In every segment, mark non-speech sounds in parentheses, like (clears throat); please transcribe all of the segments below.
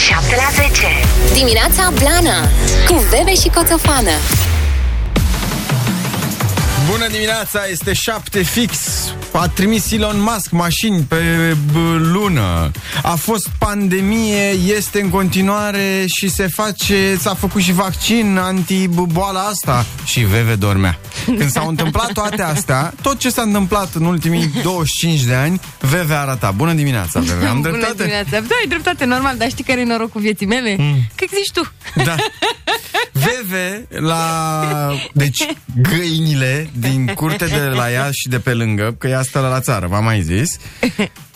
7 la 10. Dimineața Blana Cu Bebe și Coțofană Bună dimineața, este 7 fix A trimis Elon Musk mașini pe b- lună A fost pandemie, este în continuare Și se face, s-a făcut și vaccin Anti-boala asta Și Veve dormea Când s-au întâmplat toate astea Tot ce s-a întâmplat în ultimii (laughs) 25 de ani Veve arăta, bună dimineața Veve Am Bună dreptate? dimineața. Da, ai dreptate, normal, dar știi care e norocul vieții mele? Mm. Că existi tu. Da. (laughs) Veve la... Deci, găinile din curte de la ea și de pe lângă, că ea stă la țară, v-am mai zis,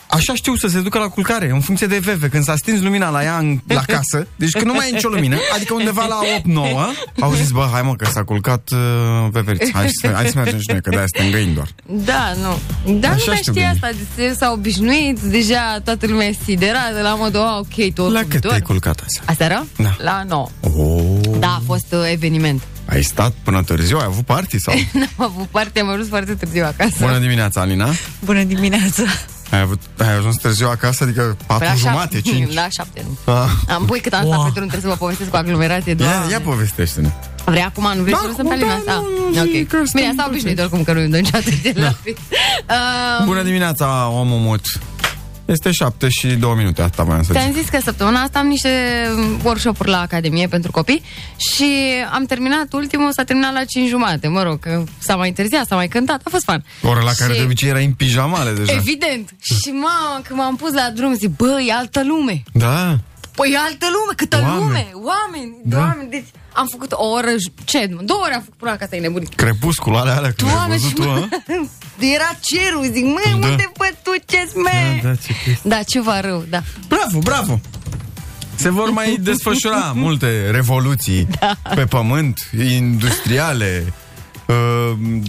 Așa știu să se ducă la culcare, în funcție de Veve. Când s-a stins lumina la ea în, la casă, deci când nu mai e nicio lumină, adică undeva la 8-9, au zis, bă, hai mă, că s-a culcat uh, Veverița, hai, să- hai să mergem și noi, că de-aia suntem găini doar. Da, nu. Da, Așa nu mai știu știi bine. asta. Deci s-a obișnuit, deja toată lumea e siderată, la modul, oh, ok, tot La cât te-ai culcat azi? Aseară? Da. La 9. Oh, Da, a fost uh, eveniment. ai stat până târziu, ai avut party sau? (laughs) N-am avut parte, am ajuns foarte târziu acasă. Bună dimineața, Alina! Bună dimineața! Ai, avut, ai ajuns târziu acasă, adică 4 Păi la jumate, șapte- 5. (laughs) La șapte, nu. Ah. Am pui cât am stat pe drum, trebuie să vă povestesc cu aglomerație. Ia, Doamne. ia povestește-ne. Vrei acum, nu vrei Da, să lăsăm pe da, Alina? nu, nu, ok. zic că stăm Bine, asta în obișnuit proces. oricum că nu-i dă niciodată de la (laughs) fi. Uh, Bună dimineața, omul mut. Este 7 și 2 minute, asta voiam să Ți-am zic. zis că săptămâna asta am niște workshop-uri la Academie pentru copii și am terminat ultimul, s-a terminat la 5 jumate, mă rog, că s-a mai întârziat, s-a mai cântat, a fost fan. Ora la care Și- de obicei era în pijamale deja. Evident. Și mamă, când m-am pus la drum, zic, bă, e altă lume. Da. Păi e altă lume, câtă Oameni. lume, oameni, Da. doamne, deci am făcut o oră, j- ce, două ore am făcut până acasă, e nebunit. Crepusculul alea, alea când ai Doamne, văzut și tu, mă, a? (laughs) era cerul, zic, mă, Da. unde văd tu ce sme? Da, da, ce chestie. Da, ceva rău, da. Bravo, bravo! Se vor mai (laughs) desfășura multe revoluții Da. pe pământ, industriale, uh,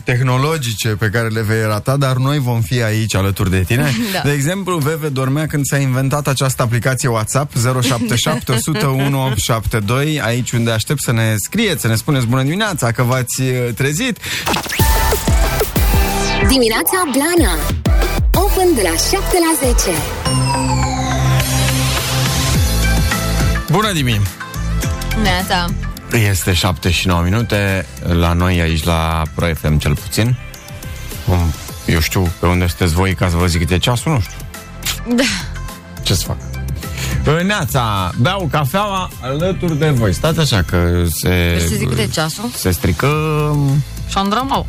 tehnologice pe care le vei rata, dar noi vom fi aici alături de tine. (laughs) Da. De exemplu, Veve dormea când s-a inventat această aplicație WhatsApp 077 101 872, aici unde aștept să ne scrieți, să ne spuneți bună dimineața, că v-ați uh, trezit. Dimineața Blana Open de la 7 la 10 Bună dimineața! Neața. Este 7 și 9 minute La noi aici la Pro FM cel puțin Um, Eu știu pe unde sunteți voi Ca să vă zic cât e ceasul, nu știu Da. Ce să fac? Neața, beau cafeaua alături de voi Stați așa că se... Vrei să zic cât e ceasul? Se strică Și Șandramau.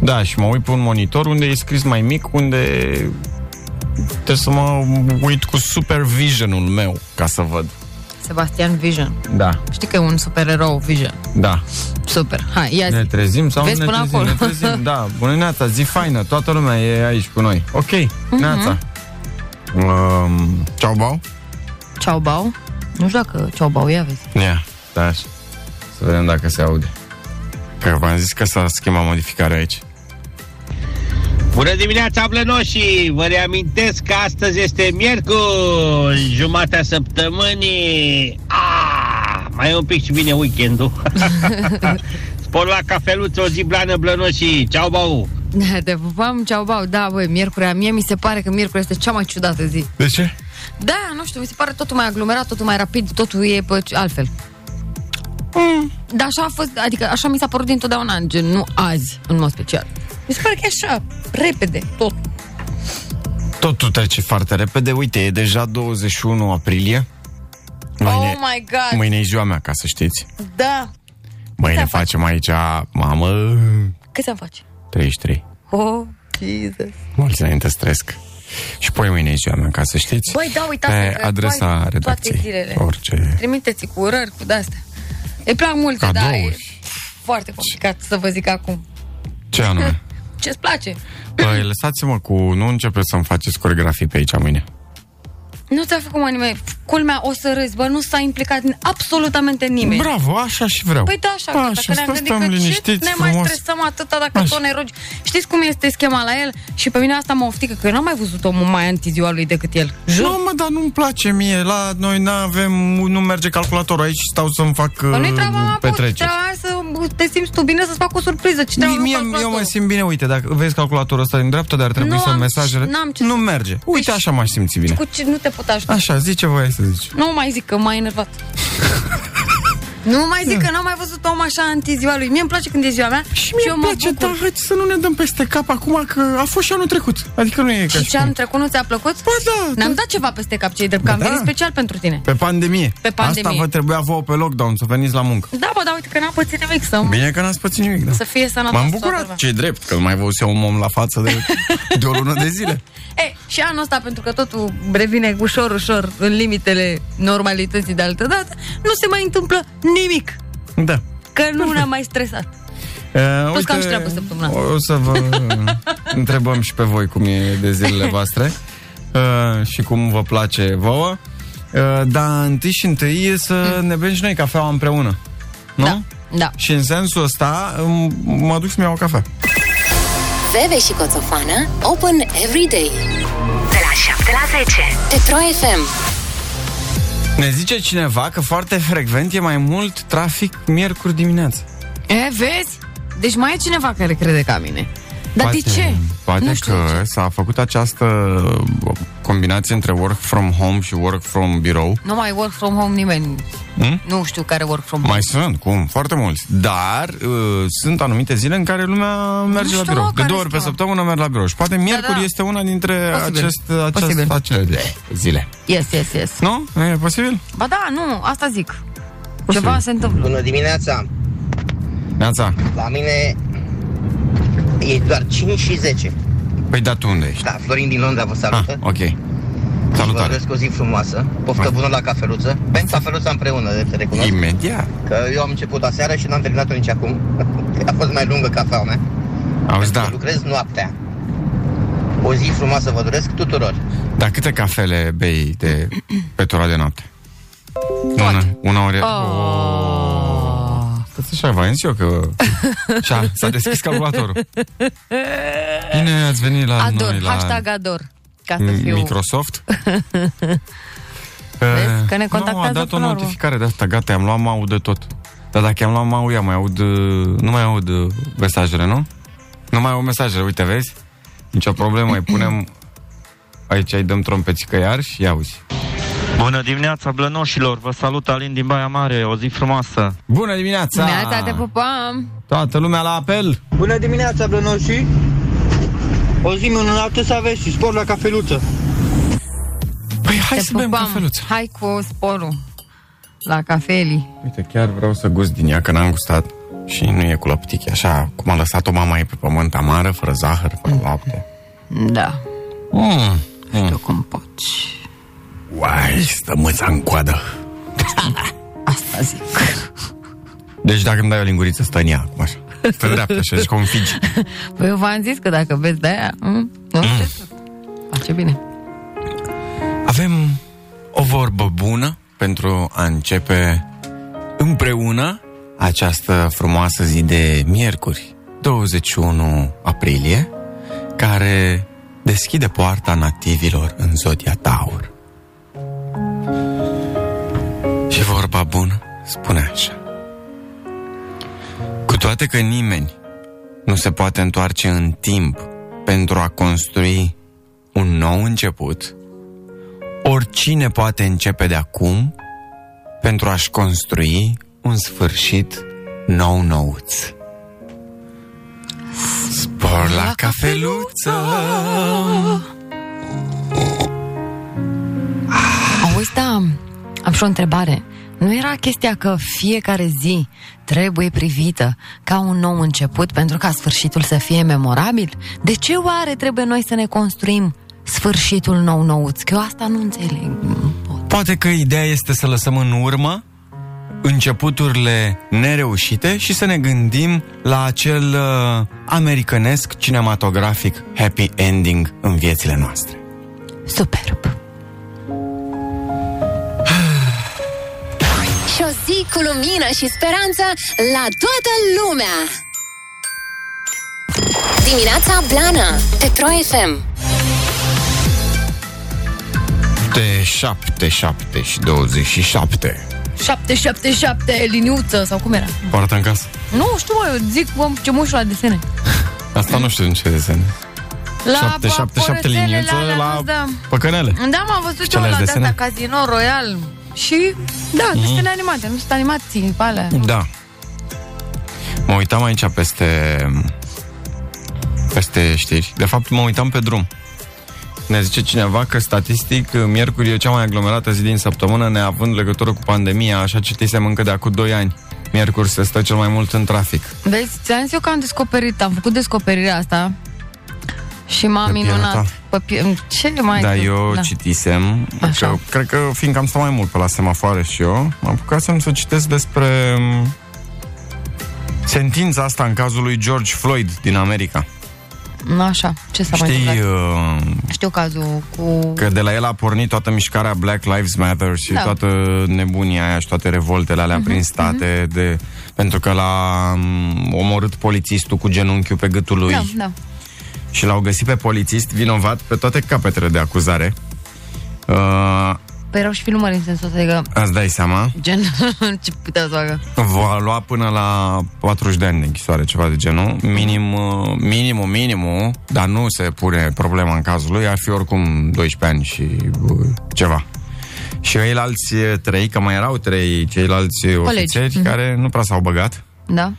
Da, și mă uit pe un monitor Unde e scris mai mic Unde Trebuie să mă uit cu supervisionul meu Ca să văd Sebastian Vision. Da, Știi că e un supererou Vision. da Super. Hai, ia Ne zi. trezim sau Vezi nu ne până trezim? acolo. Ne trezim, (laughs) da. Bună neața, zi faină, toată lumea e aici cu noi. Ok, Mhm. neața. Um, ceau, bau? Ceau Bau. Nu știu dacă Ceau Bau ia vezi. Ia, da, așa. Să vedem dacă se aude. Că v-am zis că s-a schimbat modificarea aici. Bună dimineața, blănoșii! Vă reamintesc că astăzi este miercuri, jumatea săptămânii. Ah, mai e un pic și vine weekendul. (laughs) Spor la cafeluță, o zi blană, blănoșii. Ceau, bau! Da, te pupam, ceau bau. Da, băi, miercurea, mie mi se pare că miercurea este cea mai ciudată zi. De ce? Da, nu știu, mi se pare totul mai aglomerat, totul mai rapid, totul e pe altfel. Mm. Da, așa a fost, adică așa mi s-a părut dintotdeauna, gen, nu azi, în mod special. Mi se pare că e așa, repede, tot. Totul trece foarte repede. Uite, e deja 21 aprilie. Mâine, oh my God, mâine e ziua mea, ca să știți. da. Mâine Câți ani facem aici, mamă, Câți am face? 33. Oh, Jesus. Mulți înainte să trăiesc. Și poi mâine e ziua mea, ca să știți. Băi, da, uitați Pe că adresa toate- redacției. Toate zilele. Orice. Trimiteți cu urări, cu de-astea. Îi plac multe, da, e Cadouri. foarte complicat să vă zic acum. Ce anume? Ce-ți place? Păi, lăsați-mă cu... Nu începeți să-mi faceți coregrafii pe aici mâine. Nu ți-a făcut mă nimeni. Culmea, o să râzi, bă, nu s-a implicat absolutamente nimeni. Bravo, așa și vreau. Păi da, așa, așa așa ne-am să gândit stăm că ce liniștiți, ne mai frumos. stresăm atâta dacă Așa. tot ne rogi. Știți cum este schema la el? Și pe mine asta mă oftică, că eu n-am mai văzut omul mai antiziua lui decât el. Jur. Nu, mă, dar nu-mi place mie. La noi nu avem, nu merge calculatorul aici, stau să-mi fac Că nu-i uh, treaba mea, put, petreceri. treaba mea să bă, te simți tu bine să-ți fac o surpriză. Ce Mie, treabă mie, cu eu mă calculatorul? simt bine, uite, dacă vezi calculatorul ăsta din dreapta, dar trebuie Nu să am- mesajele... n-am ce nu să- merge. Uite, Deci- așa m-aș simți bine. Cu ce nu te pot ajuta. Așa, zici ce voiai să zici. Nu mai zic că m-ai enervat. (laughs) Nu mai zic că n-am mai văzut om așa în ziua lui. Mie îmi place când e ziua mea Și mie eu îmi mă place, bucur. dar hai să nu ne dăm peste cap acum că a fost și anul trecut. Adică nu e ca Și și ce cum. am trecut nu ți-a plăcut? Ba da, Ne-am da. dat ceva peste cap cei drept, că am Da. venit special pentru tine. Pe pandemie. Pe pandemie. Asta vă trebuia vouă pe lockdown, să veniți la muncă. Da, bă, da, uite că n-am pățit nimic să, Bine că n-ați pățit nimic, da. să fie sănătos. M-am toată bucurat, lumea. ce drept, că nu mai văzusem un om la față de, de o lună de zile. (laughs) E, și anul ăsta, pentru că totul revine ușor, ușor în limitele normalității de altă dată, nu se mai întâmplă nimic. Da. Că nu ne-am mai stresat. Uh, Plus că am și treabă săptămâna asta. O să vă (laughs) întrebăm și pe voi cum e de zilele (laughs) voastre uh, și cum vă place vouă. Uh, dar întâi și întâi e să ne bem și noi cafeaua împreună. Nu? Da, da. Și în sensul ăsta m- mă duc să-mi iau o cafea. Veve și Coțofană Open every day De la 7 la 10 Petro FM Ne zice cineva că foarte frecvent e mai mult trafic miercuri dimineață. E, vezi? Deci mai e cineva care crede ca mine. Dar de ce? Poate nu știu că de ce. s-a făcut această combinație între work from home și work from birou. Nu mai work from home nimeni. Hmm? Nu știu care work from home. Mai sunt, cum? Foarte mulți. Dar uh, sunt anumite zile în care lumea merge știu, la birou. mă, De care două ori pe sunt, mă. săptămână merg la birou. Și poate miercuri da. este una dintre Posibil. acest, acest, Posibil. acele zile. Yes, yes, yes. Nu? E posibil? Ba da, nu, asta zic. Ceva se întâmplă. Bună dimineața! Neața. La mine e doar 5 și 10. Păi da, tu unde ești? Da, Florin din Londra vă Ah, salută. ok. Vă Salutare. doresc o zi frumoasă. Poftă bună la cafeluță. Bem cafeluța împreună, de te recunosc. Imediat. Că eu am început aseară și n-am terminat-o nici acum. (laughs) A fost mai lungă cafeaua mea. Auzi, Că da. Lucrez noaptea. O zi frumoasă vă doresc tuturor. Dar câte cafele bei de pe tura de noapte? Una, una ore... Oh. Stați așa, v-am zis eu că... (laughs) Și-a, s-a deschis calculatorul. Bine ați venit la Ador, noi, la hashtag ador. Ca să fiu... Microsoft. (laughs) Vezi că ne Nu, a contactează dat o până la urmă. notificare de asta, gata, am luat mau de tot. Dar dacă am luat mau, ia mai aud, uh, nu mai aud uh, mesajele, nu? Nu mai aud mesajele, uite, vezi? Nicio problemă, îi punem (clears throat) aici, îi dăm trompețică iar și ia uzi. Bună dimineața, blănoșilor! Vă salut Alin din Baia Mare, o zi frumoasă! Bună dimineața! Neața, te pupăm! Toată lumea la apel! Bună dimineața, blănoșii! O zi minunată să aveți și spor la cafeluță. Păi hai te să bem pupăm! cafeluță. Hai cu sporul la cafeli. Uite, chiar vreau să gust din ea, că n-am gustat. Și nu e cu lăptichi, așa cum a lăsat-o mama ei pe pământ, amară, fără zahăr, fără lapte. Da, Mm. știu cum poți. Uai, stă mâța în coadă. (laughs) Asta zic. Deci dacă îmi dai o linguriță, stă în ea, acum așa. Stă dreaptă, așa, și configi. (laughs) Păi eu v-am zis că dacă vezi de aia, mm, nu știu. Face bine. Avem o vorbă bună pentru a începe împreună această frumoasă zi de miercuri, 21 aprilie, care deschide poarta nativilor în zodia Taur. Și vorba bună spune așa. Cu toate că nimeni nu se poate întoarce în timp pentru a construi un nou început, oricine poate începe de acum pentru a-și construi un sfârșit nou nouț. Spor la cafeluță! Am și o întrebare. Nu era chestia că fiecare zi trebuie privită ca un nou început pentru ca sfârșitul să fie memorabil? De ce oare trebuie noi să ne construim sfârșitul nou nouț? Că eu asta nu înțeleg. Nu pot. Poate că ideea este să lăsăm în urmă începuturile nereușite și să ne gândim la acel uh, americanesc cinematografic happy ending în viețile noastre. Superb. Zi cu lumină și speranță la toată lumea Dimineața Blana Petro FM De 7, 7 și 27 777 liniuță sau cum era? Poartă în casă. Nu știu, mă, eu zic om, ce mușu la desene. (laughs) Asta nu știu în ce desene. La 777 liniuță orățelele alea, la Da, păcănele. da m-am văzut Ce eu le-ai la de desene? asta, Casino Royal. Și, da, Mhm. desene animate, nu sunt animații pe alea. Da. Mă uitam aici peste peste știri. De fapt, mă uitam pe drum. Ne zice cineva că statistic miercuri e cea mai aglomerată zi din săptămână neavând legătură cu pandemia, așa citisem încă de acum 2 ani. Miercuri se stă cel mai mult în trafic. Vezi, ți-am zis eu că am descoperit, am făcut descoperirea asta și m-am Pe pielea minunat. ta. Pe pie- Ce mai... Da, eu citisem Așa. că, Cred că fiindcă am stat mai mult pe la semafoare și eu M-am apucat să citesc despre m, Sentința asta în cazul lui George Floyd din America Așa, ce s-a mai Știi întâmplat? uh, Știu cazul cu... că de la el a pornit toată mișcarea Black Lives Matter și Da. Mhm, toată nebunia aia și toate revoltele alea prin state de, pentru că l-a m, omorât polițistul cu genunchiul pe gâtul lui Da, da. Și l-au găsit pe polițist vinovat pe toate capetele de acuzare. Uh, Păi erau și filmări în sensul ăsta, adică Îți dai seama? gen (laughs) ce putea să facă. Va lua până la 40 de ani de închisoare, ceva de genul. Minim, uh, minimul, minimul, dar nu se pune problema în cazul lui, ar fi oricum 12 ani și uh, ceva. Și ceilalți trei, că mai erau trei ceilalți ofițeri care nu prea s-au băgat. Da?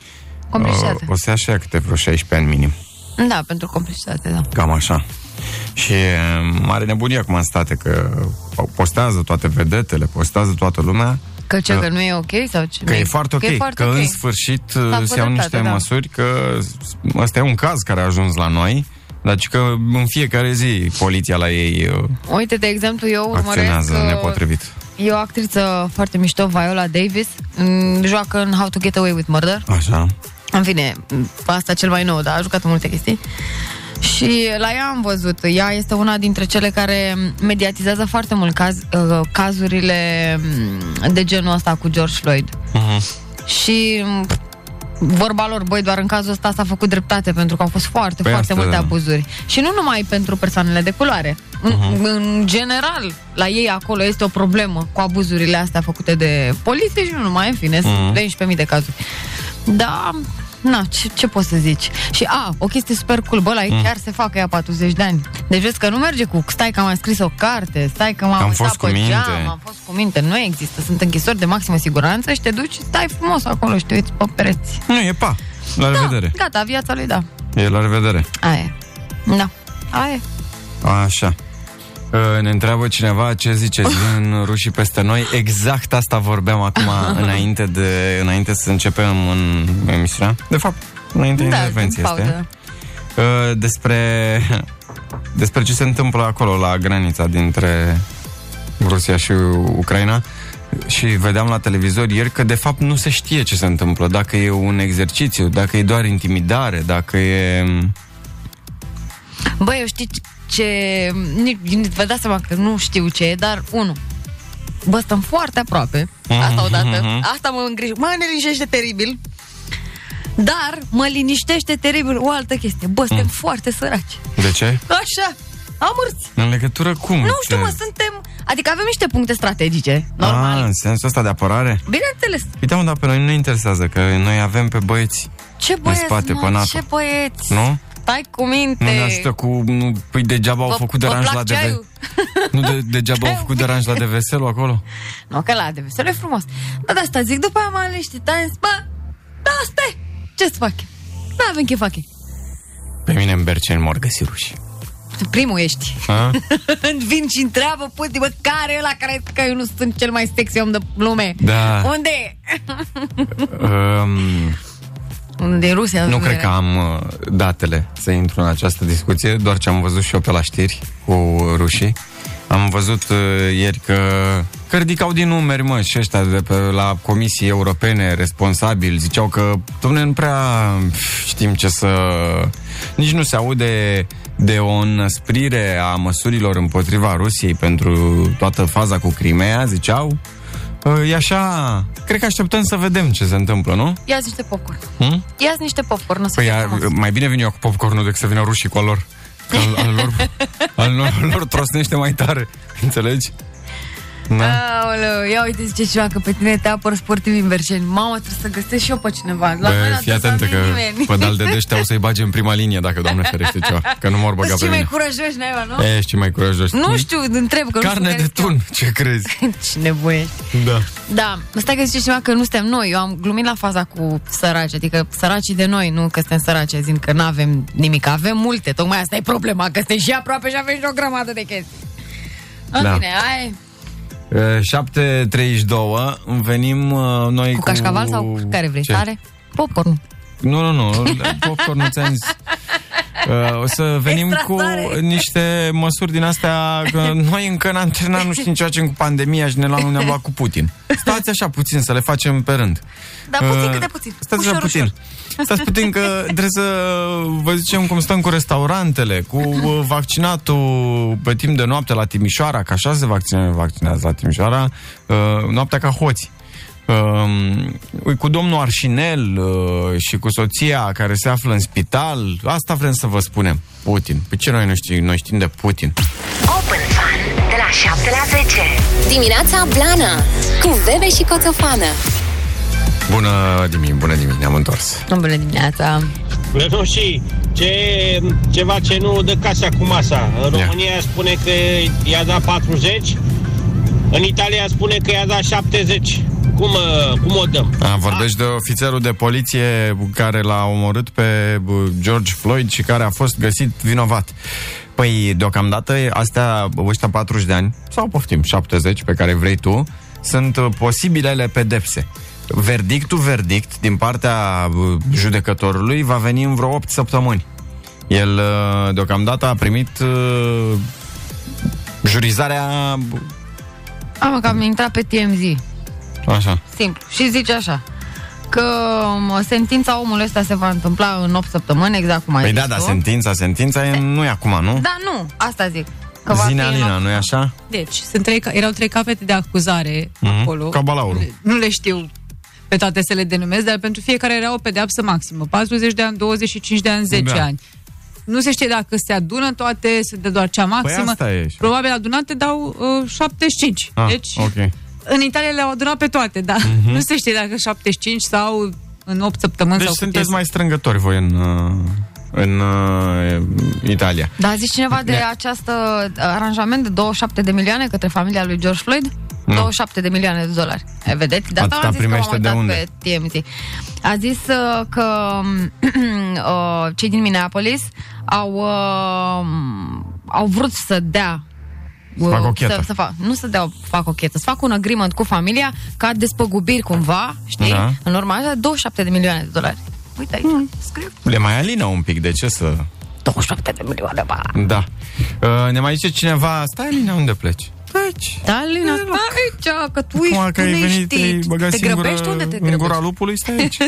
Complicitate. Uh, o să ia și ea câte vreo 16 ani minim. Da, pentru complicitate, da. Cam așa. Și uh, mare nebunie acum în state că postează toate vedetele, postează toată lumea Că ce, Că- că nu e ok sau ce? Că e foarte ok, Că, e foarte că ok. în sfârșit S-a uh, făcut se iau niște dreptate, da. măsuri, că ăsta e un caz care a ajuns la noi, dar și că în fiecare zi poliția la ei uh, Uite, de exemplu, eu urmăresc... acționează uh, nepotrivit. E o actriță foarte mișto, Viola Davis, m, joacă în How to Get Away with Murder. Așa. În fine, m, asta cel mai nou, dar a jucat în multe chestii. Și la ea am văzut, ea este una dintre cele care mediatizează foarte mult caz, uh, cazurile m, de genul ăsta cu George Floyd. Uh-huh. Și m, vorba lor, băi, doar în cazul ăsta s-a făcut dreptate pentru că au fost foarte, Păi foarte asta- multe abuzuri. Și nu numai pentru persoanele de culoare. În, Mhm. în general, la ei acolo este o problemă cu abuzurile astea făcute de poliție și nu numai, în fine, Mhm. sunt 11.000 de cazuri. Da, na, ce, ce poți să zici? Și a, o chestie super cool, bă, la Mhm. ei chiar se facă ea 40 de ani. Deci vezi că nu merge cu, stai că am scris o carte, stai că m-am Am uitat fost cu pe minte. geam, am fost cu minte. Nu există, sunt închisori de maximă siguranță și te duci și stai frumos acolo și te uiți pe pereți. Nu, e pa. La revedere. Gata, viața lui, da. E la revedere. Aia e. Da. Aia e. Așa. Uh, Ne întreabă cineva ce ziceți în rușii peste noi. Exact asta vorbeam acum (laughs) înainte, de, înainte să începem în emisiunea. De fapt, înainte de Da, intervenție în este. pauză. Uh, despre, despre ce se întâmplă acolo la granița dintre Rusia și Ucraina și vedeam la televizor ieri că de fapt nu se știe ce se întâmplă, dacă e un exercițiu, dacă e doar intimidare, dacă e... Băi, eu știi ce... nici- Vă dați seama că nu știu ce e, dar unu. Bă, stăm foarte aproape. Asta odată. Asta mă îngrijă. Mă ne liniștește teribil. Dar mă liniștește teribil o altă chestie. Bă, suntem foarte săraci. De ce? Așa. Amurți. În legătură cum? Nu știu, Ce? mă, suntem... Adică avem niște puncte strategice, normal. Ah, în sensul ăsta de apărare? Bineînțeles. Uite, mă, dar pe noi nu ne interesează, că noi avem pe băieți, Ce băieți, spate, mă, pe NATO. ce băieți. nu? Stai cu minte. Nu ne ajută cu... Nu, păi degeaba au Vă- făcut vă deranj plac la DV. ceaiul? (laughs) Nu, de, degeaba au făcut deranj la DVSL acolo. (laughs) Nu, că la de e frumos. Dar de asta zic, după aia mă alește times, bă, da, stai, ce să fac? Nu avem ce fac. Pe mine în Berceni mor găsi ruși. Primul ești. A? (laughs) Vin și întreabă, puti, bă, care e ăla care că eu nu sunt cel mai sexy om de lume? Da. Unde e? Um, Unde e Rusia? nu Unde cred e? că am uh, datele să intru în această discuție, doar ce am văzut și eu pe la știri cu rușii. Am văzut uh, ieri că, că ridicau din numeri, mă, și ăștia de pe la comisii europene responsabili, ziceau că, domne, nu prea știm ce să... Nici nu se aude de o înăsprire a măsurilor împotriva Rusiei pentru toată faza cu Crimea, ziceau. Uh, E așa, cred că așteptăm să vedem ce se întâmplă, nu? Ia-ți niște popcorn. Hmm? Ia-ți niște popcorn, o să Păi fie a, frumos. mai bine vin eu cu popcornul decât să vină rușii cu al lor. Că al, al lor, (laughs) al lor, al lor trosnește mai tare. Înțelegi? Da. Aoleu, ia uite, zice ceva că pe tine te apăr sportiv în Berceni. Mamă, trebuie să găsesc și eu pe cineva. La Bă, mine fii atât să atentă nu că nimeni. pădal de deștea o să-i bage în prima linie dacă Doamne ferește ceva. (laughs) Că nu mor băga Sunt pe cei mai mine. curajoși, naiba, nu? Ești cei mai curajoși. Nu știu, întreb că Carne nu de știu care tun, ce crezi? (laughs) Ce nebunești. Da. Da, stai că zice ceva că nu suntem noi. Eu am glumit la faza cu săraci, adică săracii de noi, nu că suntem săraci, zic că nu avem nimic. Avem multe, tocmai asta e problema, că suntem și aproape și avem și o grămadă de chestii. În Da. fine, hai. Uh, 7.32 venim uh, noi Cu cu... cașcaval sau care vrei? Ce? Tare? Popcorn. Nu, nu, nu, popcorn nu ți-am zis. Uh, o să venim Extra cu tare. niște măsuri din astea că noi încă n-am terminat, nu știm ce facem cu pandemia și ne luăm ne-am luat cu Putin. Stați așa puțin să le facem pe rând. Da, puțin Uh, câte puțin. Stați așa Ușor, puțin. ușor. Stați puțin că trebuie să vă zicem cum stăm cu restaurantele, cu uh, vaccinatul pe timp de noapte la Timișoara, că așa se vaccinează, vaccinează la Timișoara, uh, noaptea ca hoți. Uh, cu domnul Arșinel uh, și cu soția care se află în spital, asta vrem să vă spunem. Putin. Pe ce noi nu știm? Noi știm de Putin. Open Fun de la 7 la 10. Dimineața Blana cu Bebe și Coțofană. Bună dimineața, bună dimineața, ne-am întors. Bună dimineața. Blănoșii, ce, ceva ce nu dă casa cu masa. În Ia. România spune că i-a dat 40, în Italia spune că i-a dat 70. Cum, uh, cum o dăm? A, vorbești de ofițerul de poliție care l-a omorât pe uh, George Floyd și care a fost găsit vinovat. Păi, deocamdată, astea, ăștia 40 de ani, sau poftim, 70, pe care vrei tu, sunt uh, posibilele pedepse. Verdictul, verdict, din partea uh, judecătorului, va veni în vreo 8 săptămâni. El, uh, deocamdată, a primit uh, jurizarea... Am că am intrat pe TMZ. Așa. Simplu. Și zice așa că mă, sentința omului ăsta se va întâmpla în 8 săptămâni, exact cum ai Păi zis da, da, tu. sentința, sentința e, nu e acum, nu? Da, nu, asta zic. Că va Zine fi în Alina, opt- nu e așa? Deci, sunt trei, ca- erau trei capete de acuzare Mhm. acolo. Ca balaurul. Nu le- Nu le știu pe toate să le denumesc, dar pentru fiecare era o pedeapsă maximă. 40 de ani, 25 de ani, 10 Da. ani. Nu se știe dacă se adună toate, se dă doar cea maximă. Păi asta e. Probabil adunate dau uh, 75. Ah, deci, ok. în Italia le-au adunat pe toate, dar (laughs) nu se știe dacă 75 sau în 8 săptămâni Deci sau cât sunteți este. mai strângători voi în, uh, în uh, Italia. Da, a zis cineva de Ne- această aranjament de 27 de milioane către familia lui George Floyd? Nu. 27 de milioane de dolari. E, vedeți? De asta Atâta am zis că primește m-am de uitat unde? pe TMZ. A zis uh, că (clears throat) uh, cei din Minneapolis au, uh, au vrut să dea Să facă o chetă. Să, să fac, nu să dea, fac o chetă, să fac un agreement cu familia ca despăgubiri cumva, știi? Da. În urma așa, 27 de milioane de dolari. Uite aici, Hmm. scriu. Le mai alină un pic, de ce să... 27 de milioane, ba. Da. Uh, ne mai zice cineva, stai Alina, unde pleci? Aici. Da, Lina, stai aici, că tu Acum ești, că tu ai nu venit, ești, te-ai băgat te singură grăbești, unde te în gura grăbești? lupului, stai aici. (laughs)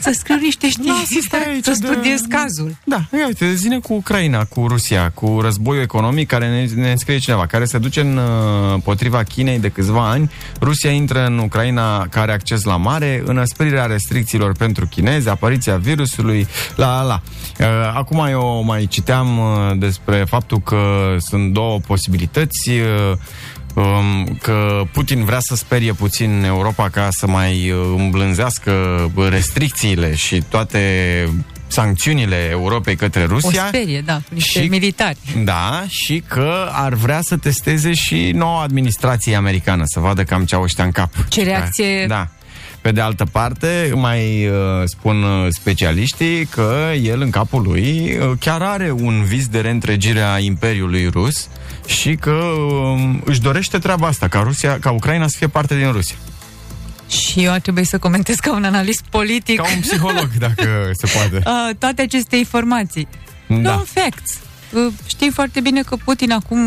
Să scriu niște știri, Lasă, stai aici să de- studiez cazul. Da, ia uite, zine cu Ucraina, cu Rusia, cu războiul economic care ne, ne scrie cineva, care se duce în uh, potriva Chinei de câțiva ani. Rusia intră în Ucraina care are acces la mare, înăsprirea restricțiilor pentru chinezi, apariția virusului, la la la. Uh, acum eu mai citeam uh, despre faptul că sunt două posibilități uh, um, că Putin vrea să sperie puțin Europa ca să mai uh, îmblânzească restricțiile și toate sancțiunile Europei către O Rusia. sperie, da, cu niște Și- militari. Da, și că ar vrea să testeze și noua administrație americană, să vadă cam ce au ăștia în cap. Ce reacție- Da. Pe de altă parte, mai uh, spun uh, specialiștii că el în capul lui uh, chiar are un vis de reîntregire a Imperiului Rus și că uh, își dorește treaba asta, ca, Rusia, ca Ucraina să fie parte din Rusia. Și eu ar trebui să comentez ca un analist politic Ca un psiholog, (laughs) dacă se poate. uh, toate aceste informații. Da. Non facts. Uh, Știi foarte bine că Putin acum,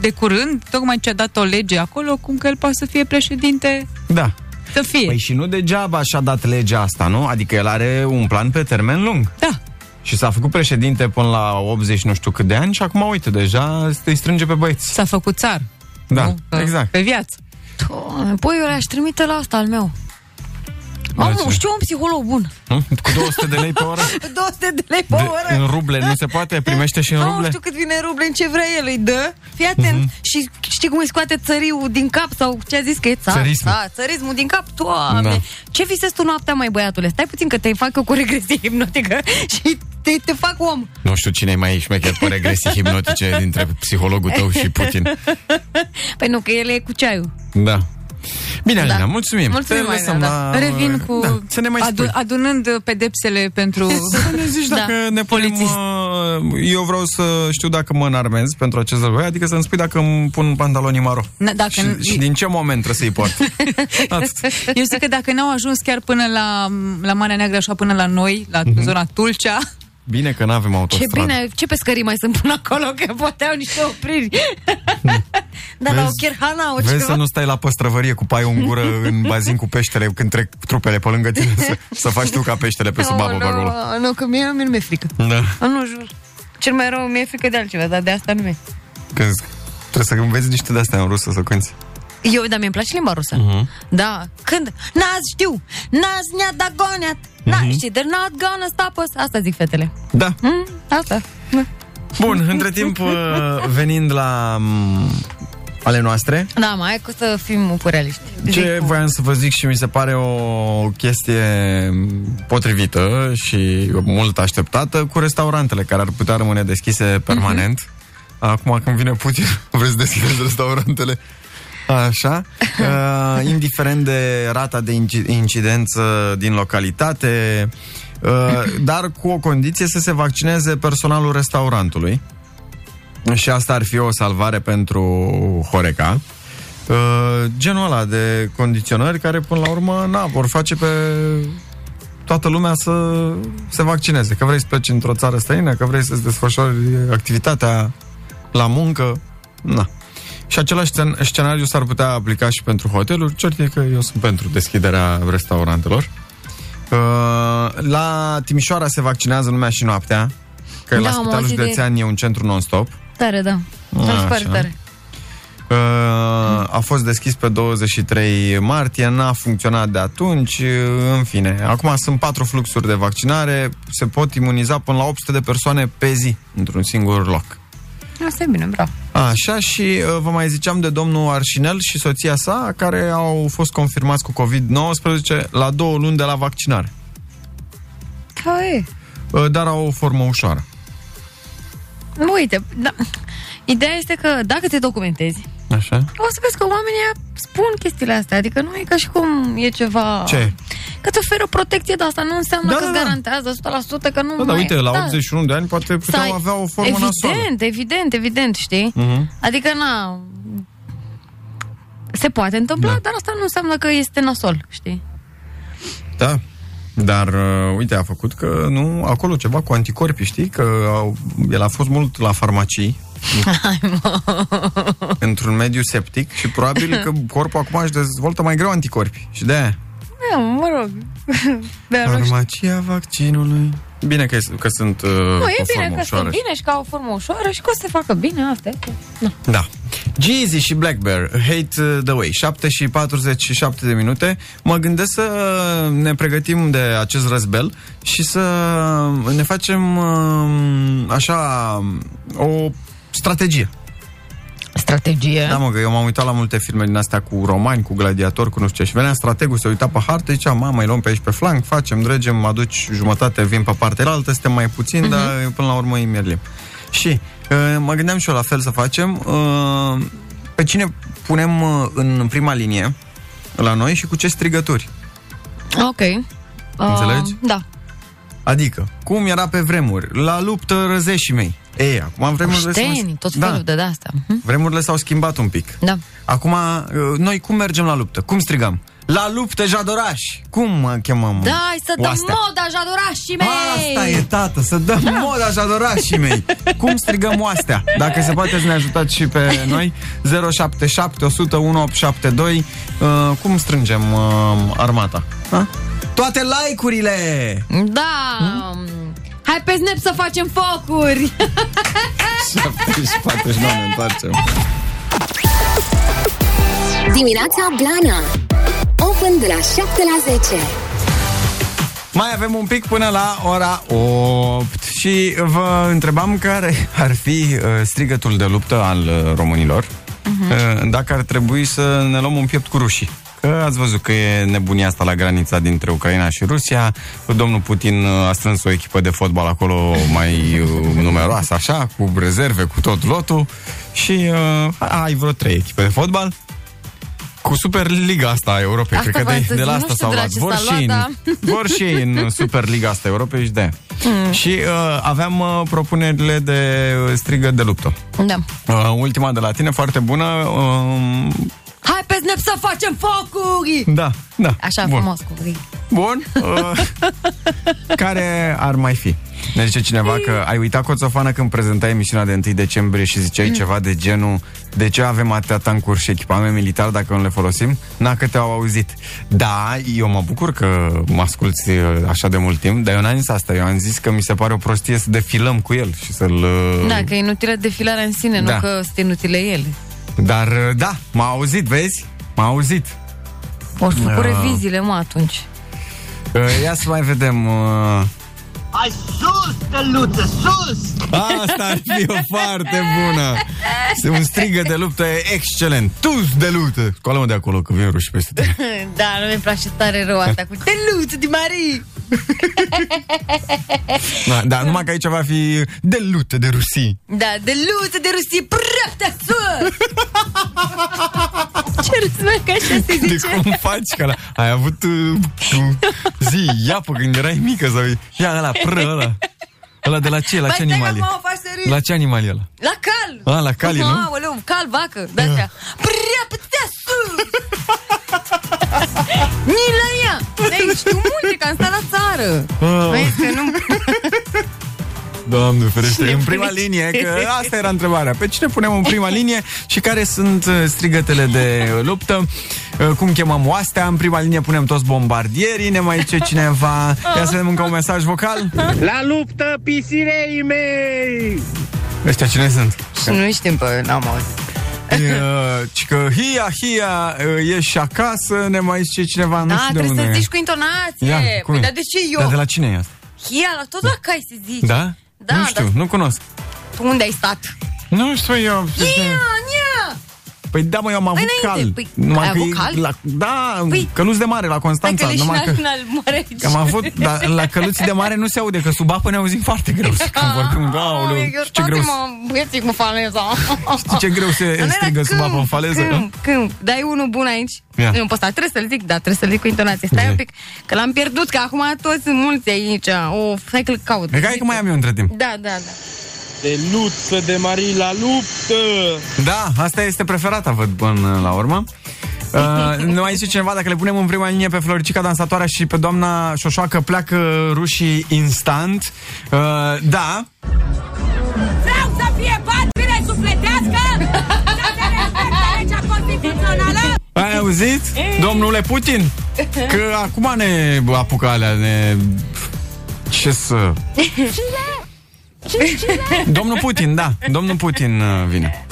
de curând, tocmai ce-a dat o lege acolo, cum că el poate să fie președinte, Da. Să fie. Păi și nu degeaba și-a dat legea asta, nu? Adică el are un plan pe termen lung. Da. Și s-a făcut președinte până la 80 nu știu cât de ani și acum, uite, deja îi strânge pe băieți. S-a făcut țar. Da, nu? Că- exact. Pe viață. Doamne, Păi eu le-aș trimite la asta al meu. Mamă, ce? știu un psiholog bun. Hm? Cu 200 de lei pe oră? (laughs) 200 de lei pe De, oră. în ruble nu se poate? Primește și în Nu ruble? știu cât vine în ruble, în ce vrea el, îi dă. Fii atent. Mhm. Și știi cum îi scoate țăriul din cap sau ce a zis că e ța, Țărismul. ța, țărismul din cap? Doamne! Da. Ce visezi tu noaptea, mai băiatule? Stai puțin că te fac eu cu regresie (laughs) hipnotică și te, te fac om. Nu știu cine e mai șmecher pe regresii (laughs) hipnotice dintre psihologul tău și Putin. Păi nu, că el e cu ceaiul. Da. Bine, Alina, Da. mulțumim. Mulțumim, Te lăsăm Alina, la... da. Revin cu Da, să ne mai spui. adu- adunând pedepsele pentru... (laughs) Să ne zici dacă Da. ne punem... Polițist. uh, Eu vreau să știu dacă mă înarmez pentru acest război, adică să-mi spui dacă îmi pun pantalonii maro. Na, dacă Și, n- și din ce moment trebuie să-i port? (laughs) Atât. Eu zic că dacă n-au ajuns chiar până la, la Marea Neagră, așa până la noi, la Mhm. zona Tulcea, Bine că n-avem Ce autostradă. bine, ce pescării mai sunt până acolo, că poate au niște opriri. (laughs) Dar la o Vezi- Cherhana, o Vezi ceva. să nu stai la păstrăvărie cu paiul în gură (laughs) în bazin cu peștele când trec trupele pe lângă tine să, să faci tu ca peștele pe sub apă pe acolo. nu, nu, că mie, mie nu mi-e frică. Da. A, nu, jur. Cel mai rău mi-e frică de altceva, dar de asta nu mi-e. Când trebuie să înveți niște de-astea în rusă să cânti. Eu, dar mi-e place limba rusă. Mhm. Da. Când? N-azi știu. N-azi ne-a dagoniat. Na, Mhm. știi, they're not gonna stop us. Asta zic fetele. Da. Mm, asta. Bun, între timp (laughs) uh, venind la mm, ale noastre, Da, mai e că să fim realiști. ce Zic, voiam să vă zic și mi se pare o chestie potrivită și mult așteptată cu restaurantele care ar putea rămâne deschise permanent. Acum când vine Putin, (laughs) vreți să deschideți restaurantele? Așa. (laughs) Uh, indiferent de rata de inci- incidență din localitate, uh, dar cu o condiție să se vaccineze personalul restaurantului. Și asta ar fi o salvare pentru Horeca. Uh, genul ăla de condiționări care până la urmă na, vor face pe toată lumea să se vaccineze. Că vrei să pleci într-o țară străină, că vrei să-ți desfășori activitatea la muncă. Na. Și același scen- scenariu s-ar putea aplica și pentru hoteluri. Cert e că eu sunt pentru deschiderea restaurantelor. Uh, la Timișoara se vaccinează lumea și noaptea. Că Da, la am Spitalul auzit de- Județean e un centru non-stop. Tare, da. Mi se pare Așa. tare. Uh, a fost deschis pe 23 martie, n-a funcționat de atunci, uh, în fine. Acum sunt patru fluxuri de vaccinare, se pot imuniza până la 800 de persoane pe zi, într-un singur loc. Asta e bine, bravo. Așa și uh, vă mai ziceam de domnul Arșinel și soția sa, care au fost confirmați cu COVID-19 la două luni de la vaccinare, Da, e. uh, dar au o formă ușoară. Uite, da. Ideea este că dacă te documentezi, Așa? o să vezi că oamenii spun chestiile astea. Adică nu e ca și cum e ceva... Ce? Că te oferă protecție de asta. Nu înseamnă Da, că da, îți da. garantează 100% că nu Da, dar mai... uite, la da. 81 de ani poate puteau Să ai- avea o formă nasoală. Evident, evident, evident, știi? Mhm. Adică, na... Se poate întâmpla, Da. dar asta nu înseamnă că este nasol, știi? Da. Dar, uh, uite, a făcut că, nu, acolo ceva cu anticorpi, știi? Că au, el a fost mult la farmacii, într-un mediu septic și probabil că corpul acum își dezvoltă mai greu anticorpi. Și de aia. Da, mă rog. Dar nu știu. Farmacia vaccinului. Bine că, că sunt uh, Nu, cu e o bine formă că ușoară. sunt bine și că au o formă ușoară și că o să se facă bine, asta e. Na. Da. Jeezy și Black Bear, Hate uh, the Way, 7 și 47 de minute. Mă gândesc să ne pregătim de acest răzbel și să ne facem uh, așa o strategie. Strategie. Da, mă, că eu m-am uitat la multe filme din astea cu romani, cu gladiatori, cu nu știu ce. Și venea strategul, se uita pe hartă, zicea, mamă, îi luăm pe aici pe flanc, facem, dregem, aduci jumătate, vin pe partea altă, suntem mai puțin, uh-huh. dar până la urmă îi merlim. Și uh, mă gândeam și eu la fel să facem. Uh, pe cine punem uh, în prima linie la noi și cu ce strigături? Ok. Uh, Înțelegi? Da. Adică, cum era pe vremuri, la luptă răzeșii mei. Ei, acum vremurile Șteni, tot felul de de-asta. Mhm. Vremurile s-au schimbat un pic. Da. Acum, uh, noi cum mergem la luptă? Cum strigăm? La luptă, jadoraș! Cum uh, chemăm Da, hai să dăm oastea? moda jadorașii mei! Asta e, tată, să dăm da. moda jadorașii mei. Cum strigăm oastea? Dacă se poate să ne ajutați și pe (laughs) noi, 077 100 1872, uh, cum strângem uh, armata? Ha? Toate like-urile! Da! Hai pe Snap să facem focuri! (laughs) 74 și ne întoarcem. Dimineața Blana Open de la 7 la 10 Mai avem un pic până la ora 8 și vă întrebam care ar fi uh, strigătul de luptă al uh, românilor uh, dacă ar trebui să ne luăm un piept cu rușii. Că ați văzut că e nebunia asta la granița dintre Ucraina și Rusia. Domnul Putin uh, a strâns o echipă de fotbal acolo mai uh, numeroasă, așa, cu rezerve, cu tot lotul. Și uh, ai vreo trei echipe de fotbal cu Superliga asta a Europei. Asta Cred că voiam de, să de la zic, asta nu s-au știu de la luat. ce Vor s-a și, luat, în, vor și ei în Superliga asta a Europei și de aia. Mm. Și uh, aveam uh, propunerile de uh, strigă de luptă. Da. Uh, ultima de la tine, foarte bună. Uh, Hai pe snap să facem focuri! da, da. Așa Bun. frumos cu rii. Bun. Uh, (laughs) care ar mai fi? Ne zice cineva că ai uitat Coțofană când prezentai emisiunea de 1 decembrie și ziceai Mm. ceva de genul de ce avem atâtea tancuri și echipament militar dacă nu le folosim? Na, că te-au auzit. Da, eu mă bucur că mă asculti uh, așa de mult timp, dar eu n-am zis asta. Eu am zis că mi se pare o prostie să defilăm cu el și să-l... uh, Da, că e inutilă defilarea în sine, Da. nu că sunt inutile ele. Dar, uh, da, m-a auzit, vezi? M-a auzit. O să făcut Da. reviziile, mă, atunci. Uh, Ia să mai vedem... uh, Hai sus, tăluță, sus! Asta ar fi o foarte bună. Un strigă de luptă excelent. Tus de luptă. Scoală-mă de acolo, că vin ruși peste tine. (laughs) Da, nu mi place tare rău asta cu te luță de Marie. (laughs) Da, da, numai că aici va fi de luptă de rusii. Da, de luță de Rusie, prăptea sus! (laughs) Ce râs, mă, că așa se De zice? cum faci că la... Ai avut uh, tu, zi, iapă când erai mică sau... Ia ăla, pră, ăla. Ăla de la ce? La Mai ce stai animal că e? mă faci să râzi. La ce animal e ăla? La cal! A, la cal e, nu? Aoleu, cal, vacă, de astea. Prăptea sus! Ni la ea! Ei, știu multe, că am stat la țară. Ah. Vezi că nu... (laughs) Doamne ferește, în prima linie, că asta era întrebarea. Pe cine punem în prima linie și care sunt uh, strigătele de luptă? Uh, Cum chemăm oastea? În prima linie punem toți bombardierii, ne mai zice cineva. Ia să vedem încă un mesaj vocal. La luptă, pisirei mei! Ăștia cine sunt? Și nu știm, bă, n-am auzit. Uh, ci că hia, hia, uh, ieși acasă, ne mai zice cineva, nu Da, știu de trebuie unde să e. zici cu intonație. Ia, cum păi, e? dar de ce eu? Dar de la cine e asta? Hia, la- tot la cai se zice. Da? Da, nu știu, dar- nu cunosc. Tu unde ai stat? Nu știu eu. Ia, ia! Păi da, mă, eu am avut Înainte, cal. păi, Numai ai că avut e cal? La, da, Păi- căluț de mare la Hai Constanța. că le și numai că... național mare Că am avut, dar la căluții de mare nu se aude, că sub apă ne auzim foarte greu. Când vorbim, aoleu, știi ce greu, mă băieții cu faleza. știi ce greu se Nu era strigă sub câmp, apă în faleză? Câmp, câmp. Dai unul bun aici. Ia. Nu, pe ăsta trebuie să-l zic, da, trebuie să-l zic cu intonație. Stai Zi. un pic, că l-am pierdut, că acum toți sunt mulți aici. O, stai că-l caut. E ca că mai am eu între timp. Da, da, da. De luptă, de Marie la luptă! Da, asta este preferata, văd până la urmă. Uh, (laughs) nu mai zice cineva dacă le punem în prima linie pe Floricica Dansatoarea și pe doamna Șoșoacă pleacă rușii instant. Uh, da, Vreau să fie patrie sufletească, să se respecte legea constituțională. ai auzit? Domnule Putin? Că acum ne apucă alea, ne... Ce să... Domnul Putin, da, domnul Putin uh, vine.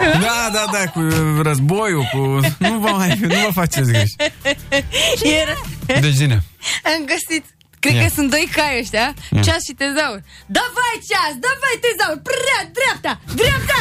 Da, da, da, cu războiul, cu... Nu vă mai... Nu vă faceți griji. Era, Deci, zine. am găsit Cred Ia. că sunt doi cai ăștia, Ia. ceas și tezaur. Davai ceas, davai tezaur, prea, dreapta, dreapta!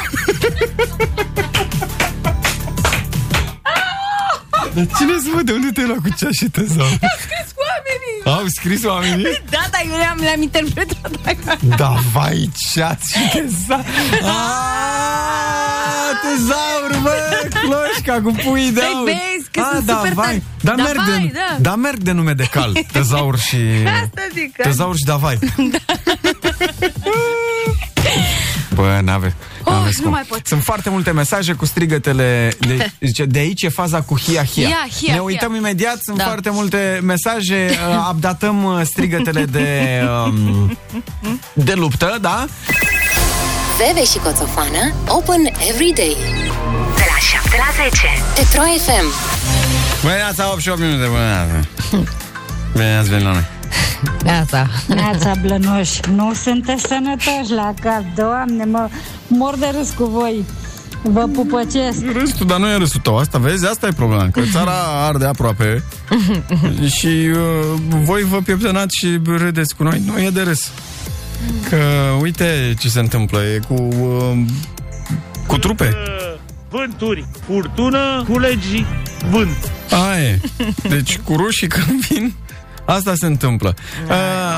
Dar cine să văd de unde te-ai luat cu ceas și tezaur? Crezi cu oamenii! Au scris oamenii? Da, da, eu le-am, le-am interpretat acum. Da, vai, ceas și tezaur. Aaaa, tezaur, bă, cloșca cu pui de Păi aur. vezi că Ah, sunt da, super vai. tari. Da, Da, merg vai, de, da. da, merg de nume de cal. Tezaur și... (laughs) Asta zic. că- Tezaur și davai. (laughs) (laughs) Bă, n-ave, Oh, n-aveți nu cum. mai pot. Sunt foarte multe mesaje cu strigătele de, (laughs) zice, de aici e faza cu hia hia. Hia, hia, ne uităm hia. imediat, sunt Da. foarte multe mesaje, uh, updatăm uh, strigătele de um, (laughs) de luptă, da? Veve și Coțofană Open every day De la 7 la 10 Petro FM Bună dimineața, 8 și 8 minute, bună dimineața. (laughs) Bine ați venit la noi. Neața. Neața Blănoși, nu sunteți sănătoși la cap, doamne, mă mor de râs cu voi. Vă pupăcesc. Râsul, dar nu e râsul tău. Asta vezi? Asta e problema. Că țara arde aproape (laughs) și uh, voi vă pieptănați și râdeți cu noi. Nu e de râs. Că uite ce se întâmplă. E cu... Uh, cu trupe. Vânturi, furtună, culegii, vânt. Aia e. Deci cu rușii când vin, asta se întâmplă. Uh,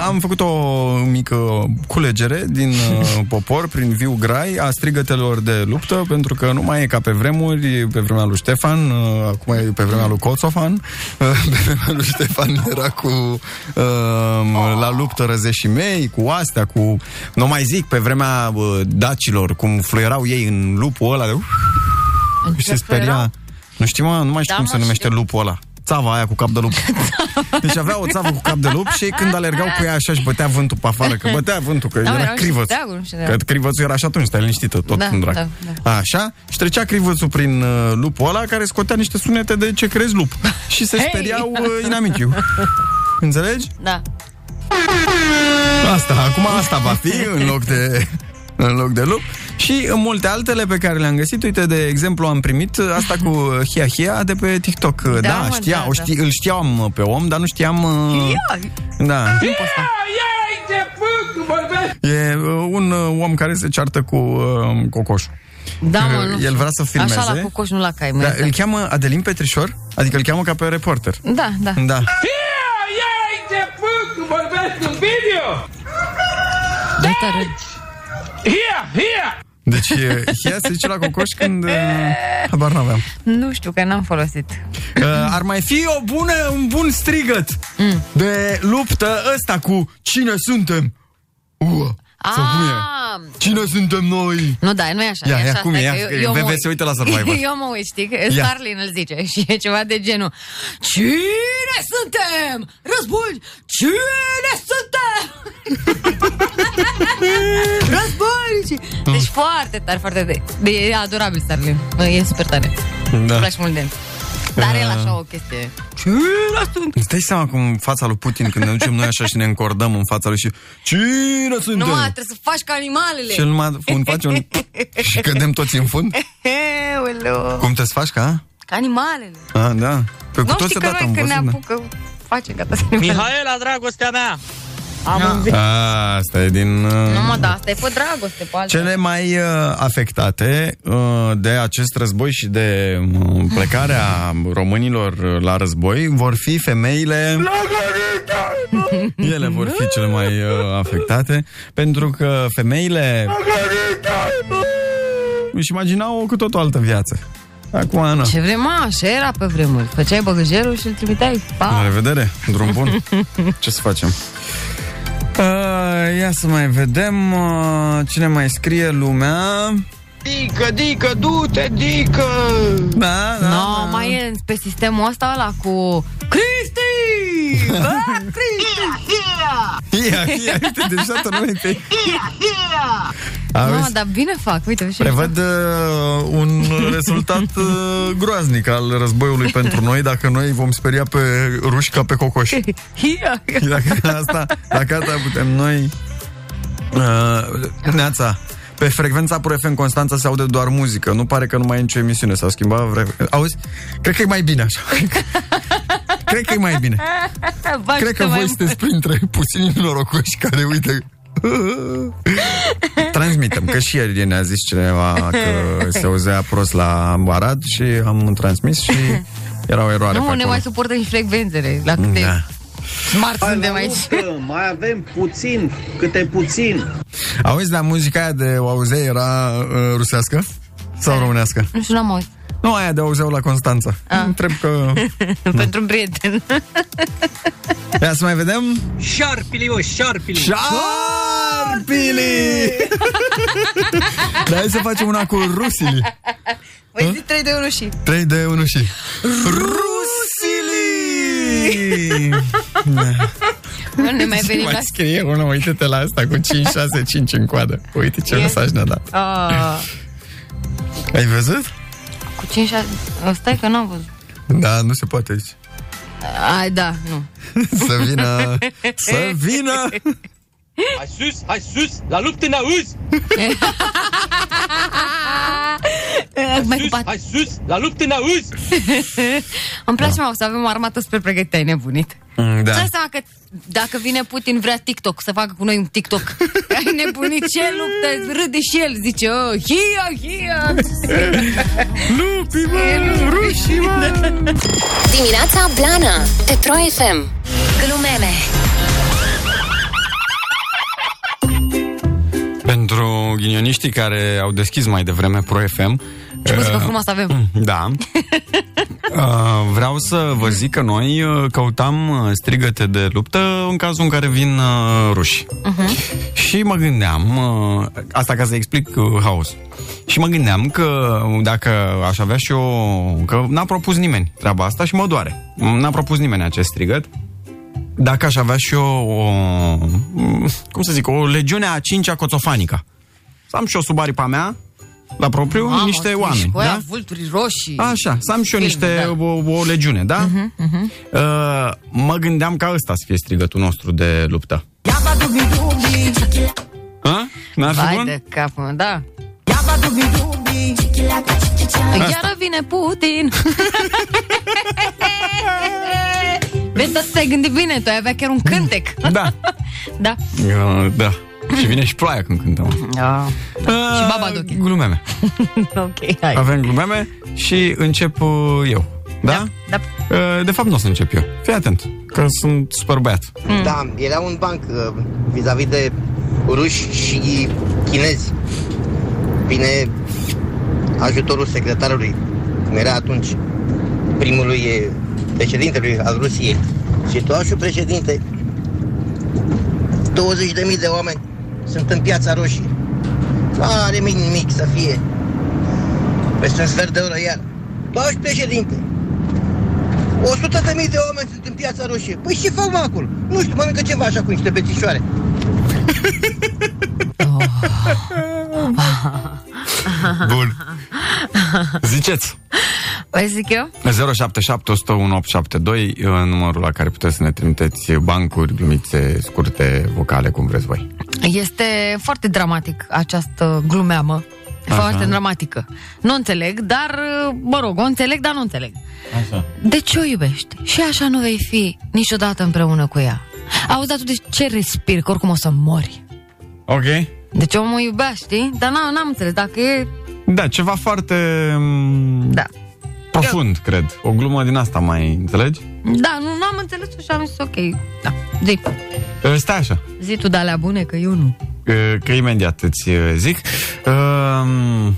am făcut o mică culegere din uh, (laughs) popor prin viu grai a strigătelor de luptă, pentru că nu mai e ca pe vremuri, pe vremea lui Ștefan, uh, acum e pe vremea lui Coțofan, uh, (laughs) pe vremea lui Ștefan era cu uh, la luptă răzeșii mei, cu astea, cu... Nu mai zic, pe vremea uh, dacilor, cum fluierau ei în lupul ăla de... Și se speria... Nu știu, mă, nu mai știu Da, cum se mă, numește lupul ăla. Țava aia cu cap de lup. (laughs) Deci avea o țavă cu cap de lup și ei când alergau cu ea așa și bătea vântul pe afară, că bătea vântul, că Da, mă, era erau și crivăț. steaguri, nu știu de- Că crivățul era și atunci, stai liniștită, tot Da, în drag. da, Așa, și trecea crivățul prin uh, lupul ăla care scotea niște sunete de ce crezi lup. Și se Hei! speriau uh, inamicii. (laughs) Înțelegi? Da. Asta, acum asta va fi în loc de în loc de lup și în multe altele pe care le-am găsit. Uite, de exemplu, am primit asta cu Hia Hia de pe TikTok. Da, da mă, știa, da, o ști, îl știam pe om, dar nu știam... uh, Da. E uh, un uh, om care se ceartă cu uh, cocoșul. Da, mă, Uh, nu El știu. vrea să filmeze. Așa la cocoș, nu la cai, mă. Da, exact. îl cheamă Adelin Petrișor, adică îl cheamă ca pe reporter. Da, da. Da. Da, tare. Deci e, Hia se zice la cocoș când... uh, Habar n-aveam. Nu știu, că n-am folosit. Uh, ar mai fi o bună, un bun strigăt mm. de luptă ăsta cu cine suntem? Uh, sau cum e? Ah, Cine suntem noi? Nu, da, nu e așa. Ia, e ia, așa, cum e? stai, Ia, că eu, eu VV mă se uită la Survivor. (laughs) eu mă uit, știi? Că Ia. Starlin îl zice și e ceva de genul Cine suntem? Război! Cine suntem? (laughs) Război! Deci foarte tare, foarte de, de e adorabil Starlin. E super tare. Da. Îmi place mult de el. Dar el Ah. așa o chestie. Îți dai seama cum în fața lui Putin, când ne ducem noi așa și ne încordăm în fața lui și Cine suntem? Nu, mă, trebuie să faci ca animalele. Și el mă un face un... și cădem toți în fund? (laughs) Euleu. Cum te faci ca? Ca animalele. Ah, da. Pe cu Nu toți știi că odată noi am când ne văzut, da. apucă, face gata să Mihaela, dragostea mea! Am un A, Asta e din... uh, Nu mă, da, asta e pe dragoste, pe altă. Cele mai uh, afectate uh, de acest război și de uh, plecarea românilor uh, la război vor fi femeile... Ele vor fi cele mai uh, afectate, pentru că femeile își imaginau cu tot o altă viață. Acum, nu. Ce vrem, mă, așa era pe vremuri. Făceai băgăjerul și îl trimiteai. La Pa! revedere, drum bun. (laughs) Ce să facem? Uh, ia să mai vedem uh, cine mai scrie lumea. Dică, dică, du-te, dică! Da, da. No, mai e pe sistemul ăsta ăla cu Cristi! Bă, Cristi! Ia, ia, uite, deja tot noi pe... Nu, Auzi, dar bine fac, uite. Și prevăd uh, un rezultat uh, groaznic al războiului pentru noi dacă noi vom speria pe ruși ca pe cocoși. Ia, ia. Dacă asta, dacă asta putem noi... Uh, neața, pe frecvența Pro FM Constanța se aude doar muzică. Nu pare că nu mai e nicio emisiune. S-au schimbat vre... Auzi? Cred că e mai bine așa. (laughs) Cred că e mai bine. (laughs) Bă, Cred că mai voi sunteți printre puțini norocoși care, uite... (laughs) Transmitem, că și ieri ne-a zis cineva că se auzea prost la Arad și am transmis și era o eroare Nu, pe ne acolo. mai suportă și frecvențele. La câte Da. Smart suntem aici. mai avem puțin, câte puțin. Auzi, dar muzica aia de o auzeai era uh, rusească? Sau românească? Nu știu, n-am auzit. Nu, aia de auzeau la Constanța. Ah. Întreb că... (laughs) Pentru un prieten. Ia să mai vedem. Șarpili, o șarpili! Șarpili! (laughs) Dar hai să facem una cu rusili. Păi zi 3 de 1 și... 3 de 1 și... Rusili! Nu ne mai venim la... mai scrie una, uite-te la asta cu 5, 6, 5 în coadă. Uite ce E? mesaj ne-a dat. Ah, Ai văzut? cu 5 6... Stai că n-am văzut. Da, nu se poate aici. Ai, da, nu. (laughs) Să vină, să vină Hai sus, hai sus, la luptă (laughs) n-auzi! mai cu pat... Hai sus, la luptă în auz! (laughs) Îmi place, da. mă, să avem o armată super pregătită, ai nebunit. Mm, Da. Da. seama că dacă vine Putin vrea TikTok, să facă cu noi un TikTok. (laughs) Ai nebunit ce luptă, râde și el, zice, oh, hia, hia. (laughs) Lupi, mă, rușii, mă. Dimineața Blana Pe Pro FM Glumeme Pentru ghinioniștii care au deschis mai devreme Pro FM Ce muzică uh, frumoasă avem. Da (laughs) Uh, Vreau să vă zic că noi uh, căutam uh, strigăte de luptă în cazul în care vin uh, ruși. Uh-huh. Și mă gândeam, uh, asta ca să explic uh, haos. Și mă gândeam că dacă aș avea și eu, că n-a propus nimeni treaba asta și mă doare. N-a propus nimeni acest strigăt. Dacă aș avea și eu o, cum să zic, o legiune a cincea coțofanica. Să am și o sub aripa mea, la propriu, Mamă, niște tu oameni. ești Cu aia, Da? vulturi roșii. Așa, să am și eu Filme, niște, da. o, o legiune, da? Mhm, mhm. Uh, mă gândeam ca ăsta să fie strigătul nostru de luptă. Ha? N-ar fi Vai bun? de capul meu, da. Iară vine Putin. (laughs) Vezi, dar te-ai gândit bine, tu ai avea chiar un cântec. Da. (laughs) Da. Uh, da. Și vine și ploaia când cântăm. Da. Uh, Și Babadook. Glumeme. (laughs) ok, hai. Avem glumeme și încep uh, eu. Da? Da. Uh, de fapt nu o să încep eu. Fii atent, că sunt super băiat. Mm. Da, era un banc uh, vis-a-vis de ruși și chinezi. Vine ajutorul secretarului, cum era atunci, primului eh, președintelui al Rusiei. Situașul președinte, 20.000 de oameni sunt în piața roșie. Are mic nimic să fie. Peste un sfert de oră iar. Doamne președinte, 100 de mii de oameni sunt în piața roșie. Păi ce fac mă acolo? Nu știu, mănâncă ceva așa cu niște bețișoare. Bun. Ziceți. Păi zic eu? 077 101 872 e numărul la care puteți să ne trimiteți bancuri, glumițe scurte, vocale, cum vreți voi. Este foarte dramatic această glumeamă. E Așa. Foarte dramatică. Nu înțeleg, dar, mă rog, o înțeleg, dar nu înțeleg. Așa. De ce o iubești? Și așa nu vei fi niciodată împreună cu ea. Auzi, dar tu de ce respiri? Că oricum o să mori. Ok. Deci omul iubea, știi? Dar n-am, n-am înțeles. Dacă e... Da, ceva foarte mm, Da. Profund, cred. O glumă din asta mai înțelegi? Da, nu, n-am înțeles și am zis ok. Da, zi. Uh, Stai așa. Zi tu de alea bune, că eu nu. Uh, Că imediat îți uh, zic. Um,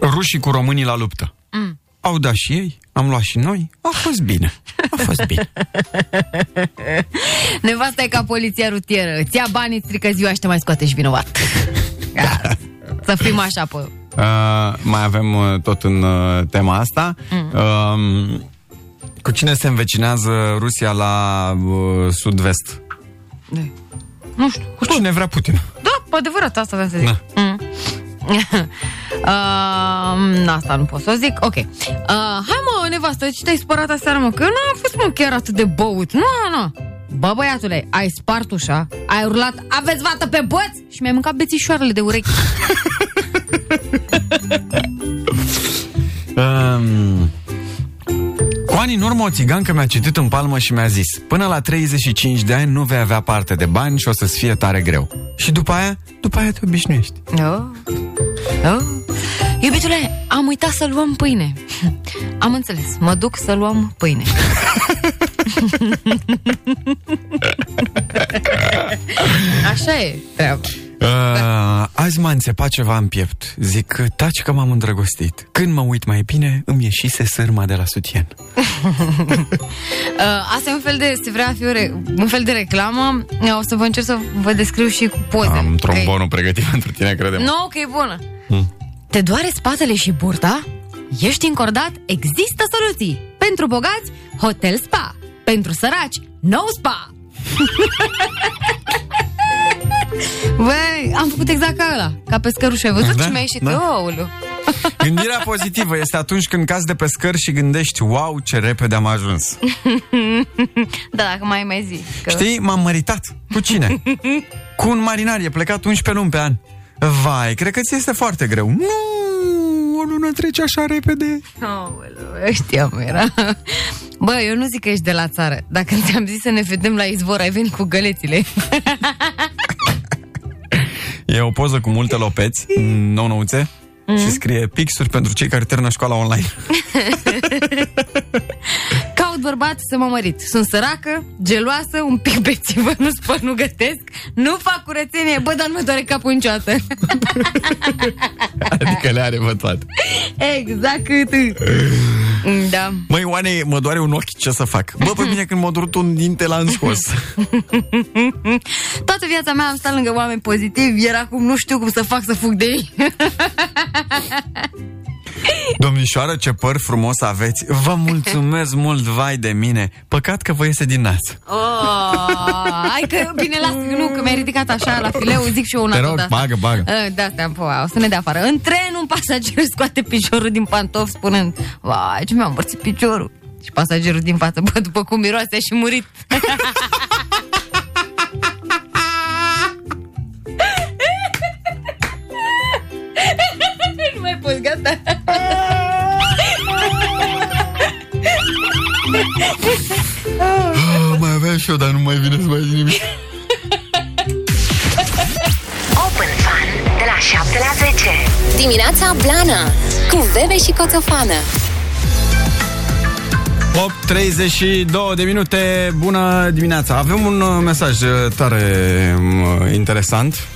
Rușii cu românii la luptă. Mm. Au dat și ei, am luat și noi. A fost bine. A fost bine. (laughs) Nevasta e ca poliția rutieră. Îți ia banii, îți strică ziua și te mai scoate și vinovat. (laughs) Da. Să fim așa, pe... Uh, mai avem uh, tot în uh, tema asta. Mm. Uh, cu cine se învecinează Rusia la uh, sud-vest? Nu știu. Cu cine vrea Putin. Da, pe adevărat, asta vreau să zic. Da. Mm. uh, (laughs) asta nu pot să o zic. Ok. Uh, hai mă, nevastă, ce te-ai spărat aseară, mă? Că eu n-am fost, mă, chiar atât de băut. Nu, nu. Bă, băiatule, ai spart ușa, ai urlat, aveți vată pe băț și mi-ai mâncat bețișoarele de urechi. (laughs) (laughs) Um, cu ani în urmă, o țigancă mi-a citit în palmă și mi-a zis Până la 35 de ani nu vei avea parte de bani și o să-ți fie tare greu. Și după aia, după aia te obișnuiești. Oh. Oh. Iubitule, am uitat să luăm pâine. Am înțeles, mă duc să luăm pâine. (laughs) Așa e treaba. Uh, azi m-a înțepat ceva în piept. Zic, taci că m-am îndrăgostit. Când mă uit mai bine, îmi ieșise sârma de la sutien. (laughs) Uh, asta e un fel de, se vrea a fi o re, un fel de reclamă. O să vă încerc să vă descriu și cu poze. Am Că e- trombonul pregătit (laughs) pentru tine, credem. Nu, că e bună. Hmm. Te doare spatele și burta? Ești încordat? Există soluții. Pentru bogați, Hotel Spa. Pentru săraci, No Spa. (laughs) Băi, am făcut exact ca ăla, ca pe scăruș. Ai văzut Da, ce mi-a ieșit? da. Aoleu. (laughs) Gândirea pozitivă este atunci când cazi de pe scări și gândești, wow, ce repede am ajuns. (laughs) da, dacă mai mai zi. Că... Știi, m-am măritat. Cu cine? (laughs) Cu un marinar, e plecat 11 luni pe an. Vai, cred că ți este foarte greu. Nu, o lună trece așa repede. Aoleu, știam, era. Bă, eu nu zic că ești de la țară. Dacă ți-am zis să ne vedem la izvor, ai venit cu gălețile. E o poză cu multe lopeți, nou-nouțe, Mhm. și scrie pixuri pentru cei care termină școala online. (laughs) Caut bărbat să mă mărit. Sunt săracă, geloasă, un pic bețivă, (laughs) nu spăl, nu gătesc, nu fac curățenie, bă, dar nu mă doare capul niciodată. (laughs) Adică le are mă toate. exact cât. Da. Măi, Oane, mă doare un ochi, ce să fac? Bă, pe mine când m-a durut un dinte l-am scos. (laughs) Toată viața mea am stat lângă oameni pozitivi, iar acum nu știu cum să fac să fug de ei. Domnișoară, ce păr frumos aveți. Vă mulțumesc (laughs) mult, vai de mine. Păcat că vă iese din nas. Oh, hai că, bine, las, nu, că mi-ai ridicat așa la fileu, zic și eu una Te tot rog, asta. bagă, bagă. Uh, Da, asta, păi, o să ne dea afară. În tren, un pasager scoate piciorul din pantof spunând, vai, ce mi-a împărțit piciorul. Și pasagerul din față, bă, după cum miroase, a și murit. (laughs) nu mai poți, gata. Ah, mai aveam și eu, dar nu mai vine să mai zic nimic. Open Fun de la 7 la 10. Dimineața Blana cu Bebe și Coțofană. 8.32 de minute, bună dimineața. Avem un uh, mesaj uh, tare um, interesant.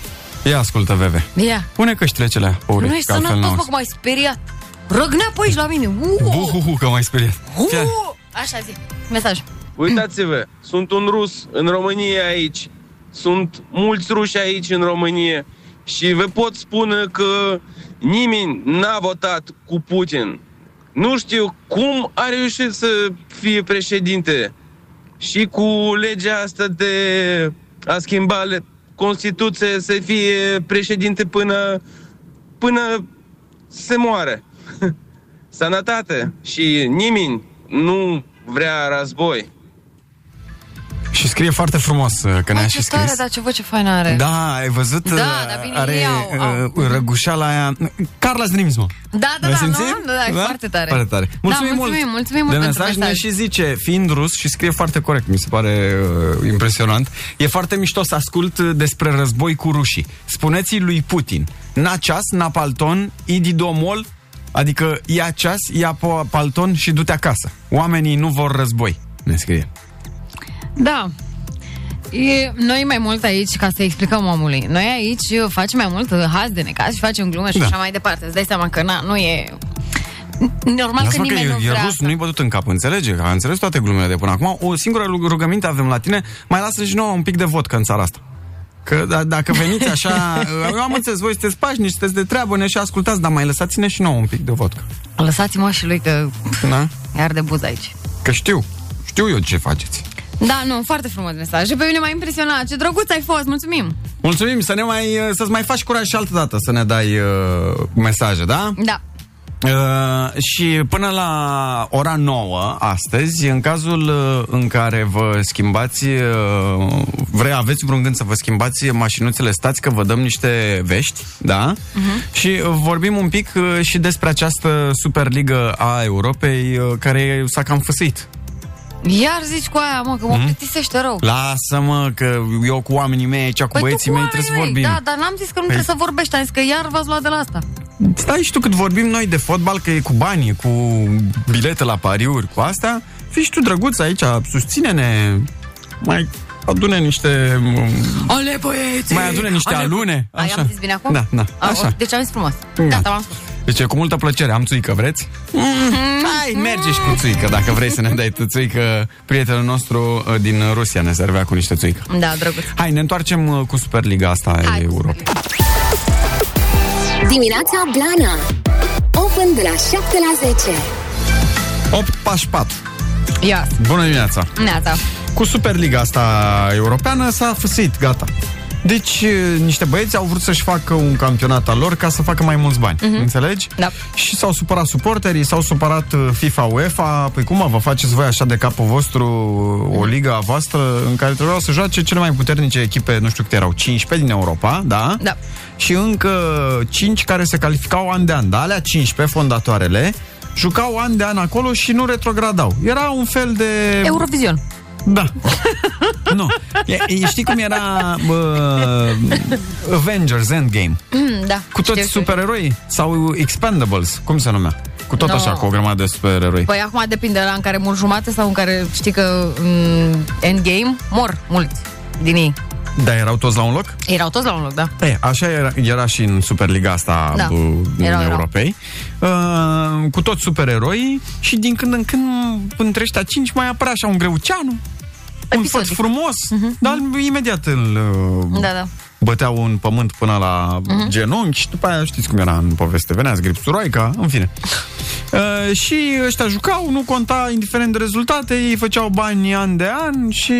Ia ascultă, Veve. Ia. Pune căștile cele, Pauli, Nu ești că altfel sănătos, n-auzi. mă, că m-ai speriat. Răgnea pe aici la mine. Uh, Buhuhu, că m-ai speriat. Fie- uh. Așa zi. Mesaj. Uitați-vă, sunt un rus în România aici. Sunt mulți ruși aici în România. Și vă pot spune că nimeni n-a votat cu Putin. Nu știu cum a reușit să fie președinte. Și cu legea asta de a schimba le- Constituția să fie președinte până, până se moare. (laughs) Sănătate. Și nimeni nu vrea război. Și scrie foarte frumos uh, că ne-a Bă, și ce tare, scris. dar ce voce faină are. Da, ai văzut? Da, uh, dar bine, are ei au, uh, răgușeala aia. Carla Zdrimis, mă. Da, da, Ai da, nu? simțit? Da, da, e foarte tare. Foarte tare. Mulțumim, da, mulțumim, mult. mulțumim mult de pentru mesaj, ne mesaj. și zice, fiind rus și scrie foarte corect, mi se pare uh, impresionant. E foarte mișto să ascult uh, despre război cu rușii. Spuneți lui Putin, na ceas, na palton, idi domol, adică ia ceas, ia po- palton și du-te acasă. Oamenii nu vor război, ne scrie. Da. E, noi mai mult aici, ca să explicăm omului, noi aici uh, facem mai mult uh, haz de necaz și facem glume și Da. așa mai departe. Îți dai seama că na, nu e... Normal că Lasă-mă că nimeni e, nu e vrea rus, nu-i bătut în cap, înțelege? Că a înțeles toate glumele de până acum. O singură rug- rugăminte avem la tine, mai lasă și nouă un pic de vodcă în țara asta. Că d- dacă veniți așa, (laughs) eu am înțeles, voi sunteți pașnici, sunteți de treabă, ne și ascultați, dar mai lăsați-ne și nouă un pic de vodcă. Lăsați-mă și lui că Da? iar de buz aici. Că știu, știu eu ce faceți. Da, nu, foarte frumos mesaj. Și pe mine m-a impresionat. Ce drăguț ai fost, mulțumim. Mulțumim, să ne mai, să-ți mai faci curaj și altă dată să ne dai uh, mesaje, da? Da. Uh, și până la ora 9 astăzi, în cazul uh, în care vă schimbați, uh, vrei, aveți vreun gând să vă schimbați mașinuțele, stați că vă dăm niște vești, da? Mhm. Și uh, vorbim un pic uh, și despre această Superligă a Europei uh, care s-a cam făsăit. Iar zici cu aia, mă, că mă Mhm. plictisește rău. Lasă-mă că eu cu oamenii mei aici, cu Păi tu băieții cu mei trebuie să oamenii vorbim. Da, dar n-am zis că nu Păi- trebuie să vorbești. Am zis că iar v-ați luat de la asta. Stai și tu cât vorbim noi de fotbal, că e cu bani, cu bilete la pariuri, cu astea. Fii și tu drăguț aici, susține-ne, mai adune niște... Ale băieți! Mai adune niște Ale- alune. Ai, am zis bine acum? Da, da, A, așa. o, Deci am zis frumos. Da. Gata, v-am spus. Deci cu multă plăcere, am țuică, vreți? Hai, merge și cu țuică, dacă vrei să ne dai tu țuică. Prietenul nostru uh, din Rusia ne servea cu niște țuică. Da, drăguț. Hai, ne întoarcem uh, cu Superliga asta a Europei. Dimineața Blana Open de la 7 la 10 8 pași 4. Ia. Bună dimineața! Neața. Cu Superliga asta europeană s-a făsit, gata. Deci, uh, niște băieți au vrut să-și facă un campionat al lor ca să facă mai mulți bani. Mhm. Înțelegi? Da. Și s-au supărat suporterii, s-au supărat uh, FIFA, UEFA. Păi cum mă, vă faceți voi așa de capul vostru o ligă a voastră în care trebuiau să joace cele mai puternice echipe, nu știu câte erau, 15 din Europa, da? Da. Și încă 5 care se calificau an de an. Da, alea 15, fondatoarele, jucau an de an acolo și nu retrogradau. Era un fel de... Eurovision. Da. nu. E, e, știi cum era bă, Avengers Endgame? da. Cu toți știu, știu. supereroi? Sau Expendables? Cum se numea? Cu tot No. așa, cu o grămadă de supereroi. Păi acum depinde la în care mor jumate sau în care știi că în Endgame mor mulți din ei. Dar erau toți la un loc? Erau toți la un loc, da. E, așa era, era și în Superliga asta Da. da. din Erau, erau. Europei. Uh, cu toți supereroi și din când în când între ăștia cinci mai apărea așa un greuceanu. Un făt frumos, dar imediat îl uh, Mhm. Da, da. Băteau în pământ până la Mhm. genunchi și după aia știți cum era în poveste, venea gripsuroica, în fine. (laughs) Uh, și ăștia jucau, nu conta indiferent de rezultate, ei făceau bani an de an și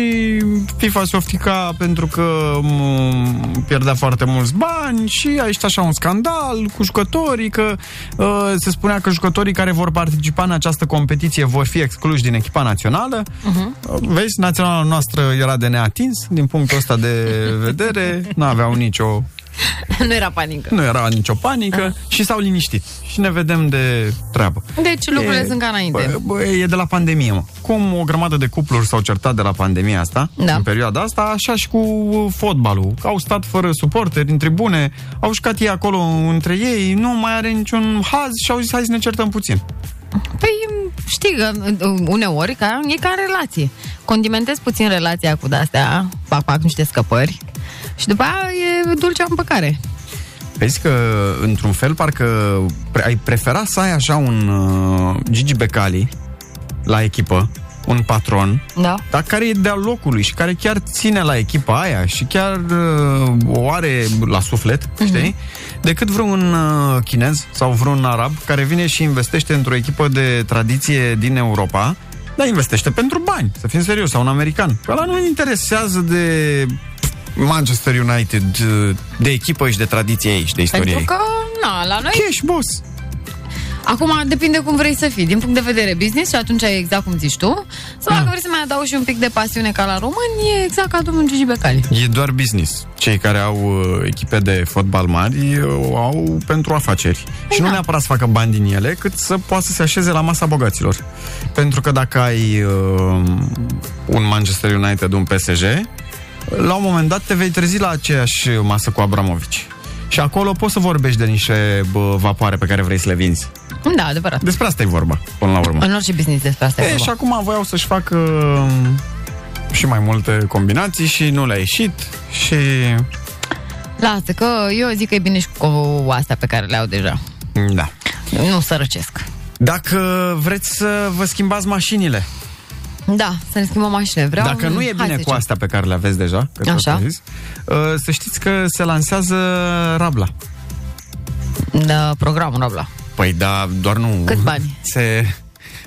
FIFA se oftica pentru că m- pierdea foarte mulți bani și a ieșit așa un scandal cu jucătorii, că uh, se spunea că jucătorii care vor participa în această competiție vor fi excluși din echipa națională. Uh, Vezi, naționala noastră era de neatins din punctul ăsta de vedere, (laughs) nu aveau nicio (laughs) nu era panică. nu era nicio panică Ah. și s-au liniștit. Și ne vedem de treabă. Deci lucrurile E- sunt ca înainte. Bă, bă, e de la pandemie, mă. Cum o grămadă de cupluri s-au certat de la pandemia asta, Da. în perioada asta, așa și cu fotbalul. Au stat fără suporteri în tribune, au jucat ei acolo între ei, nu mai are niciun haz și au zis hai să ne certăm puțin. Păi știi că uh, uneori ca, e ca în relație. Condimentezi puțin relația cu de-astea, fac, fac niște scăpări și după aia e dulcea împăcare. Vezi că, într-un fel, parcă pre- ai prefera să ai așa un uh, Gigi Becali la echipă, un patron, Da. dar care e de-al locului și care chiar ține la echipa aia și chiar uh, o are la suflet, Mhm. știi? Decât vreun uh, chinez sau vreun arab care vine și investește într-o echipă de tradiție din Europa, dar investește pentru bani, să fim serios, sau un american. Că ăla nu interesează de Manchester United, uh, de echipă și de tradiție ei și de istorie Pentru ei. că, na, la noi... Cash, boss! Acum depinde cum vrei să fii, din punct de vedere business și atunci e exact cum zici tu. Sau dacă vrei să mai adaugi și un pic de pasiune ca la români, e exact ca domnul Gigi Becali. E doar business. Cei care au uh, echipe de fotbal mari uh, o au pentru afaceri. și nu neapărat să facă bani din ele, cât să poată să se așeze la masa bogaților. Pentru că dacă ai uh, un Manchester United, un PSG, la un moment dat te vei trezi la aceeași masă cu Abramovici. Și acolo poți să vorbești de niște bă, vapoare pe care vrei să le vinzi. Da, adevărat. Despre asta e vorba, până la urmă. În orice business despre asta e E, vorba. și acum voiau să-și facă um, și mai multe combinații și nu le-a ieșit și... Lasă, că eu zic că e bine și cu astea pe care le au deja. Da. Nu sărăcesc. Dacă vreți să vă schimbați mașinile, Da, să ne schimbăm mașină. Vreau dacă nu e Hai bine să cu zicem. astea pe care le aveți deja, că tot Așa. am zis, uh, să știți că se lansează Rabla. Da, programul Rabla. Păi da, doar nu... Cât bani? (laughs) Se,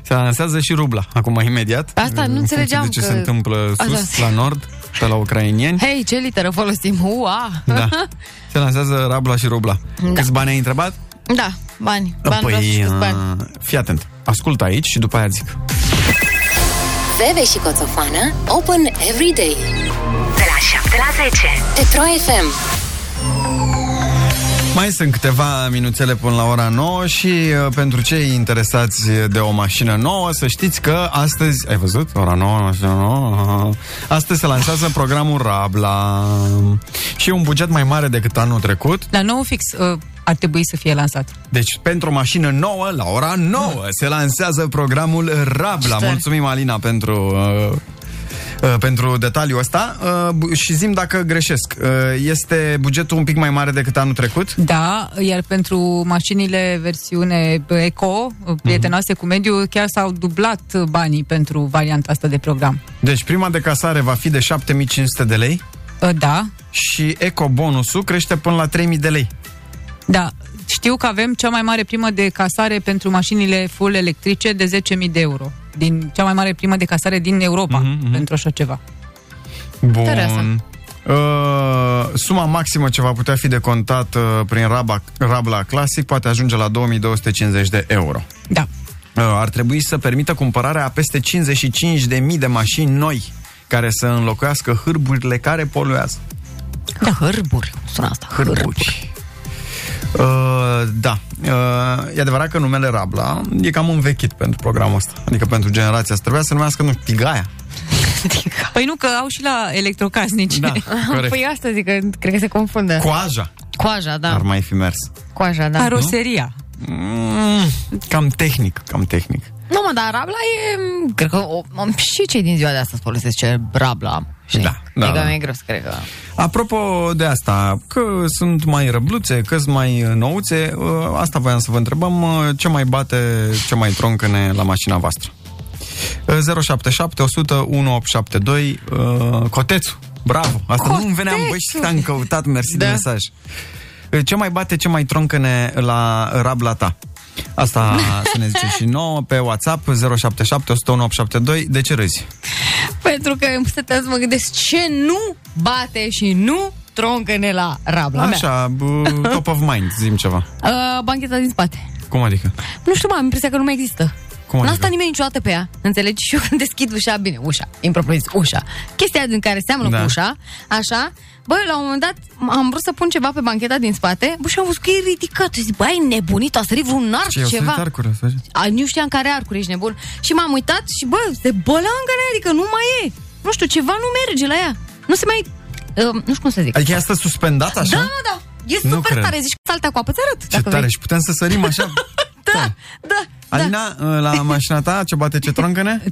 se lansează și rubla, acum imediat. Asta nu în funcție înțelegeam de ce că- se întâmplă Asta- sus, la nord, pe la ucrainieni. Hei, ce literă folosim? Ua! Da. (laughs) Se lansează rabla și rubla. Da. Câți bani ai întrebat? Da, bani. Bani vreau să păi, știu câți bani. uh, fii atent. Ascultă aici și după aia zic. Veve și Coțofană Open every day De la 7 la 10 Pe Pro FM Mai sunt câteva minuțele până la ora 9 și uh, pentru cei interesați de o mașină nouă, să știți că astăzi, ai văzut? Ora 9, mașină nouă. Astăzi se lansează programul Rabla și e un buget mai mare decât anul trecut. La nou fix uh, ar trebui să fie lansat. Deci, pentru o mașină nouă, la ora 9, se lansează programul Rabla. Șter. Mulțumim, Alina, pentru... Uh, uh, pentru detaliul ăsta uh, bu- și zim dacă greșesc. Uh, este bugetul un pic mai mare decât anul trecut? Da, iar pentru mașinile versiune eco, prietenoase cu mediul, chiar s-au dublat banii pentru varianta asta de program. Deci prima decasare va fi de 7500 de lei Uh, Da, și eco-bonusul crește până la 3000 de lei. Da. Știu că avem cea mai mare primă de casare pentru mașinile full electrice de 10.000 de euro. Din cea mai mare primă de casare din Europa Mhm, pentru așa ceva. Bun. Interesant. Uh, suma maximă ce va putea fi decontat uh, prin Rabla, Rabla Classic poate ajunge la 2250 de euro. Da. Uh, ar trebui să permită cumpărarea a peste 55.000 de mașini noi care să înlocuiască hârburile care poluează. Da, hârburi. Sună asta. Hârburi. Uh, da. Uh, e adevărat că numele Rabla e cam învechit pentru programul ăsta. Adică pentru generația asta. Trebuia să numească, nu știu, Tigaia. (laughs) Păi nu, că au și la electrocasnici. Da, (laughs) corect. Păi asta zic că cred că se confundă. Coaja. Coaja, da. Ar mai fi mers. Coaja, da. Caroseria. Mm, cam tehnic, cam tehnic. Nu, mă, dar rabla e... Cred că o, o, și cei din ziua de astăzi folosesc ce rabla. Știi? Da, da, Adică da. mi-e greu să cred că... Apropo de asta, că sunt mai răbluțe, că sunt mai nouțe, uh, asta voiam să vă întrebăm, uh, ce mai bate, ce mai troncăne la mașina voastră? Uh, 077 100 1872 uh, Cotețu, bravo! Asta nu îmi veneam, băi, și am căutat, mersi de Da. mesaj. Uh, Ce mai bate, ce mai troncăne la rabla ta? Asta să ne zice și nouă pe WhatsApp 077 100 1872 De ce râzi? Pentru că îmi stăteam să mă gândesc ce nu bate și nu troncăne la rabla mea. Așa, b- top of mind, zim ceva Uh, bancheta din spate. Cum adică? Nu știu, mă, am impresia că nu mai există. Cum N-a adică? stat nimeni niciodată pe ea, înțelegi? (laughs) Și eu când deschid ușa, bine, ușa, impropriu zis, ușa. Chestia din care seamănă Da. cu ușa, așa, băi, la un moment dat am vrut să pun ceva pe bancheta din spate, bă, și am văzut că e ridicat. Și zic, băi, ai nebunit, a sărit vreun arc, Ce, i-au ceva. sărit arcurile, să zici? A, nu știam care arcuri, ești nebun. Și m-am uitat și, bă, se bălangă adică nu mai e. Nu știu, ceva nu merge la ea. Nu se mai... Uh, nu știu cum să zic. Adică ea stă suspendat așa? Da, mă, da. E Nu super cred. tare. Zici că saltea cu apă. Ți arăt. Ce dacă tare, vrei. și putem să sărim așa (laughs) Da, da. Alina, la mașina ta, ce bate, ce troncăne?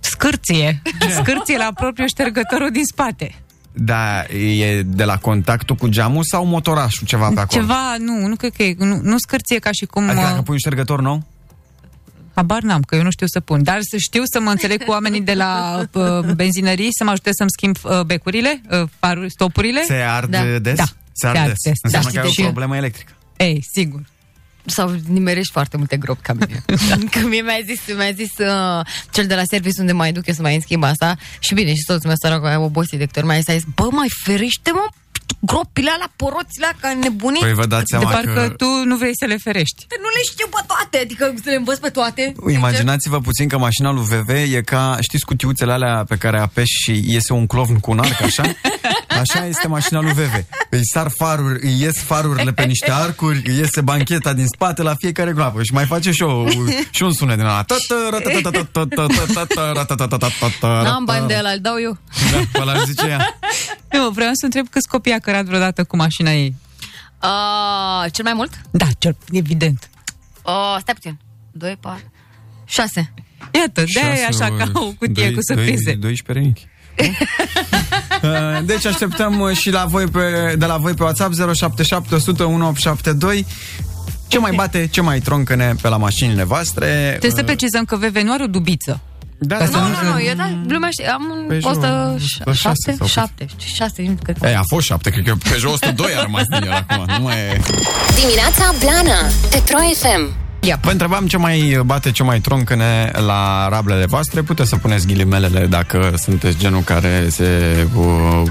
Scârție. Scârție la propriu ștergătorul din spate. Da, e de la contactul cu geamul sau motorașul ceva pe acolo? Ceva, nu, nu cred că e, nu, nu scârție ca și cum... Adică uh, dacă pui un ștergător nou? Habar n-am, că eu nu știu să pun. Dar să știu să mă înțeleg cu oamenii de la uh, benzinării, să mă ajute să-mi schimb uh, becurile, uh, faruri, stopurile. Se ard da. des? Da, Se ard des. Înseamnă Da. că ai Și- o problemă electrică. Ei, sigur. Sau nimerești foarte multe gropi ca mine. (laughs) Că mie mi-a zis, mi-a zis uh, cel de la serviciu unde mai duc eu să mai îmi schimb asta. Și bine, și soțul meu sărac a obosit de câte ori mai zis, a zis, bă, mai ferește mă gropile alea, poroțile alea, ca nebunii. Păi vă dați De seama parcă că... tu nu vrei să le ferești. Nu le știu pe toate, adică să le învăț pe toate. Imaginați-vă puțin că mașina lui VV e ca, știți cutiuțele alea pe care apeși și iese un clovn cu un arc, așa? (laughs) Așa este mașina lui VV. Îi sar faruri, îi ies farurile pe niște arcuri, îi iese bancheta din spate la fiecare groapă și mai face și, o, și un sunet din ăla. N-am bani de ăla, îl dau eu. Da, ăla zice ea. Nu, vreau să întreb câți copii a cărat vreodată cu mașina ei. Uh, cel mai mult? Da, cel, evident. Uh, stai puțin. 2, 4, 6. Iată, de e așa ca o cutie cu surprize. 12 renichi. (laughs) Uh, Deci așteptăm uh, și la voi pe, de la voi pe WhatsApp 077 100 1872 ce mai bate, ce mai troncăne pe la mașinile voastre Trebuie să precizăm că VV nu are o dubiță. Da, Ca să Nu, nu nu, nu, eu da, lumea știe, am un Peugeot, 107, șase sau 7, 6, nu cred că. Ei, a fost 7, cred că Peugeot 102 a rămas din el acum Nu mai e... Dimineața Blana Pe Pro FM Vă întrebam ce mai bate, ce mai troncăne la rablele voastre. Puteți să puneți ghilimelele dacă sunteți genul care se... Uh,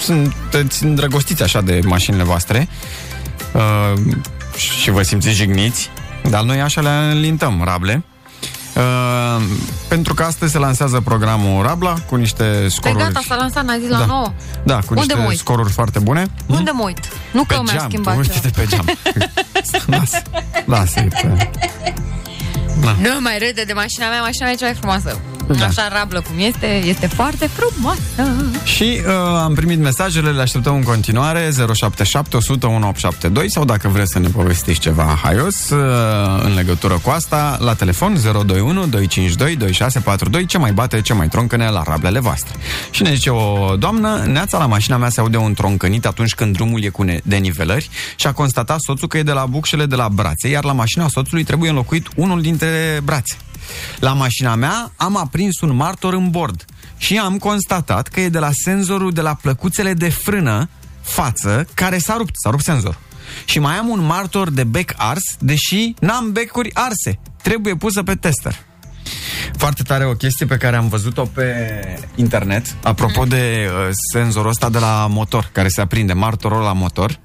sunteți îndrăgostiți așa de mașinile voastre uh, și vă simțiți jigniți. Dar noi așa le alintăm, rable. Uh, pentru că astăzi se lansează programul Rabla cu niște Păi scoruri... gata, s-a lansat, n-ai zis la Da. 9. Da, cu Unde niște mă uit? scoruri foarte bune. Unde mă uit? Nu că Pe mi-a geam, schimbat. tu uite-te pe geam. (laughs) Lasă, lasă pe... Nu mai râde de mașina mea, mașina mea e cea mai frumoasă. Da. Așa rablă cum este, este foarte frumoasă. Și uh, am primit mesajele, le așteptăm în continuare 077 100 1872 sau dacă vreți să ne povestiți ceva haios uh, în legătură cu asta, la telefon 021 252 2642 ce mai bate, ce mai troncăne la rablele voastre. Și ne zice o doamnă, neața la mașina mea se aude un troncănit atunci când drumul e cu ne- denivelări și a constatat soțul că e de la bucșele de la brațe, iar la mașina soțului trebuie înlocuit unul dintre brațe. La mașina mea am aprins un martor în bord și am constatat că e de la senzorul de la plăcuțele de frână față care s-a rupt, s-a rupt senzor. Și mai am un martor de bec ars, deși n-am becuri arse. Trebuie pusă pe tester. foarte tare o chestie pe care am văzut-o pe internet, apropo de uh, senzorul ăsta de la motor, care se aprinde, martorul la motor.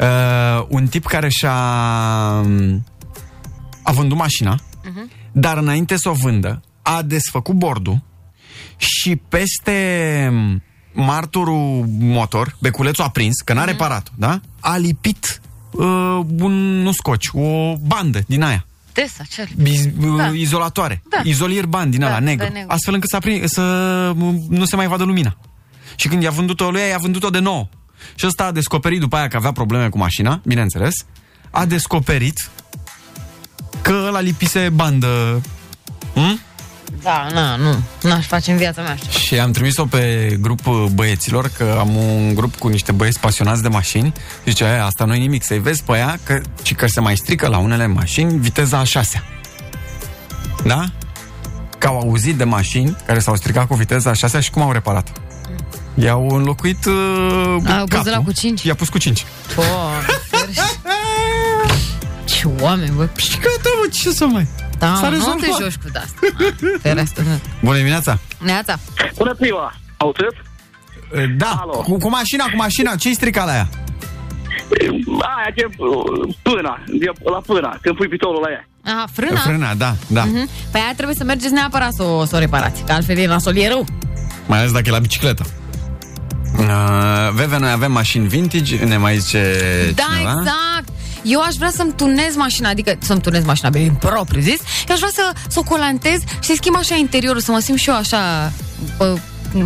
Uh, un tip care și-a a vândut mașina, dar înainte să o vândă, a desfăcut bordul și peste marturul motor, beculețul aprins, că n-a reparat, da? A lipit uh, un, nu scoci, o bandă din aia. Des, acel. Biz, Da. da. izolatoare. Da. Da. Izolier bani din Da, ăla, de negru. negru. Astfel încât să, aprin, să nu se mai vadă lumina. Și când i-a vândut-o lui, i-a vândut-o de nou. Și ăsta a descoperit după aia că avea probleme cu mașina, bineînțeles. A descoperit că ăla lipise bandă. Hm? Da, na, nu. N-aș face în viața mea așa. Și am trimis-o pe grup uh, băieților, că am un grup cu niște băieți pasionați de mașini. Și zice, "Aia, asta nu e nimic, să-i vezi pe ea, că, și că se mai strică la unele mașini viteza a șasea. Da? Că au auzit de mașini care s-au stricat cu viteza a șasea și cum au reparat? I-au înlocuit uh, Au pus de la capul. cu 5. I-a pus cu 5. (laughs) Ce oameni, bă. Și gata, mă, ce să mai... Da, S-a nu rezolvat. te joci cu asta. Ferească, nu. Bună dimineața! Neața. Bună ziua! Auziți? Da, cu, cu mașina, cu mașina, ce-i stricat la ea? Aia de uh, pâna, de, la pâna, când pui pitonul la ea. Aha, frâna? Frâna, da, da. Mhm. Păi aia trebuie să mergeți neapărat să o, să o reparați, că altfel e nasol, e rău. Mai ales dacă e la bicicletă. Uh, Veve, noi avem mașini vintage, ne mai zice Da, cineva. exact. Eu aș vrea să-mi tunez mașina, adică să-mi tunez mașina, bine, propriu zis. Eu aș vrea să, să o colantez și să schimb așa interiorul, să mă simt și eu așa, bă,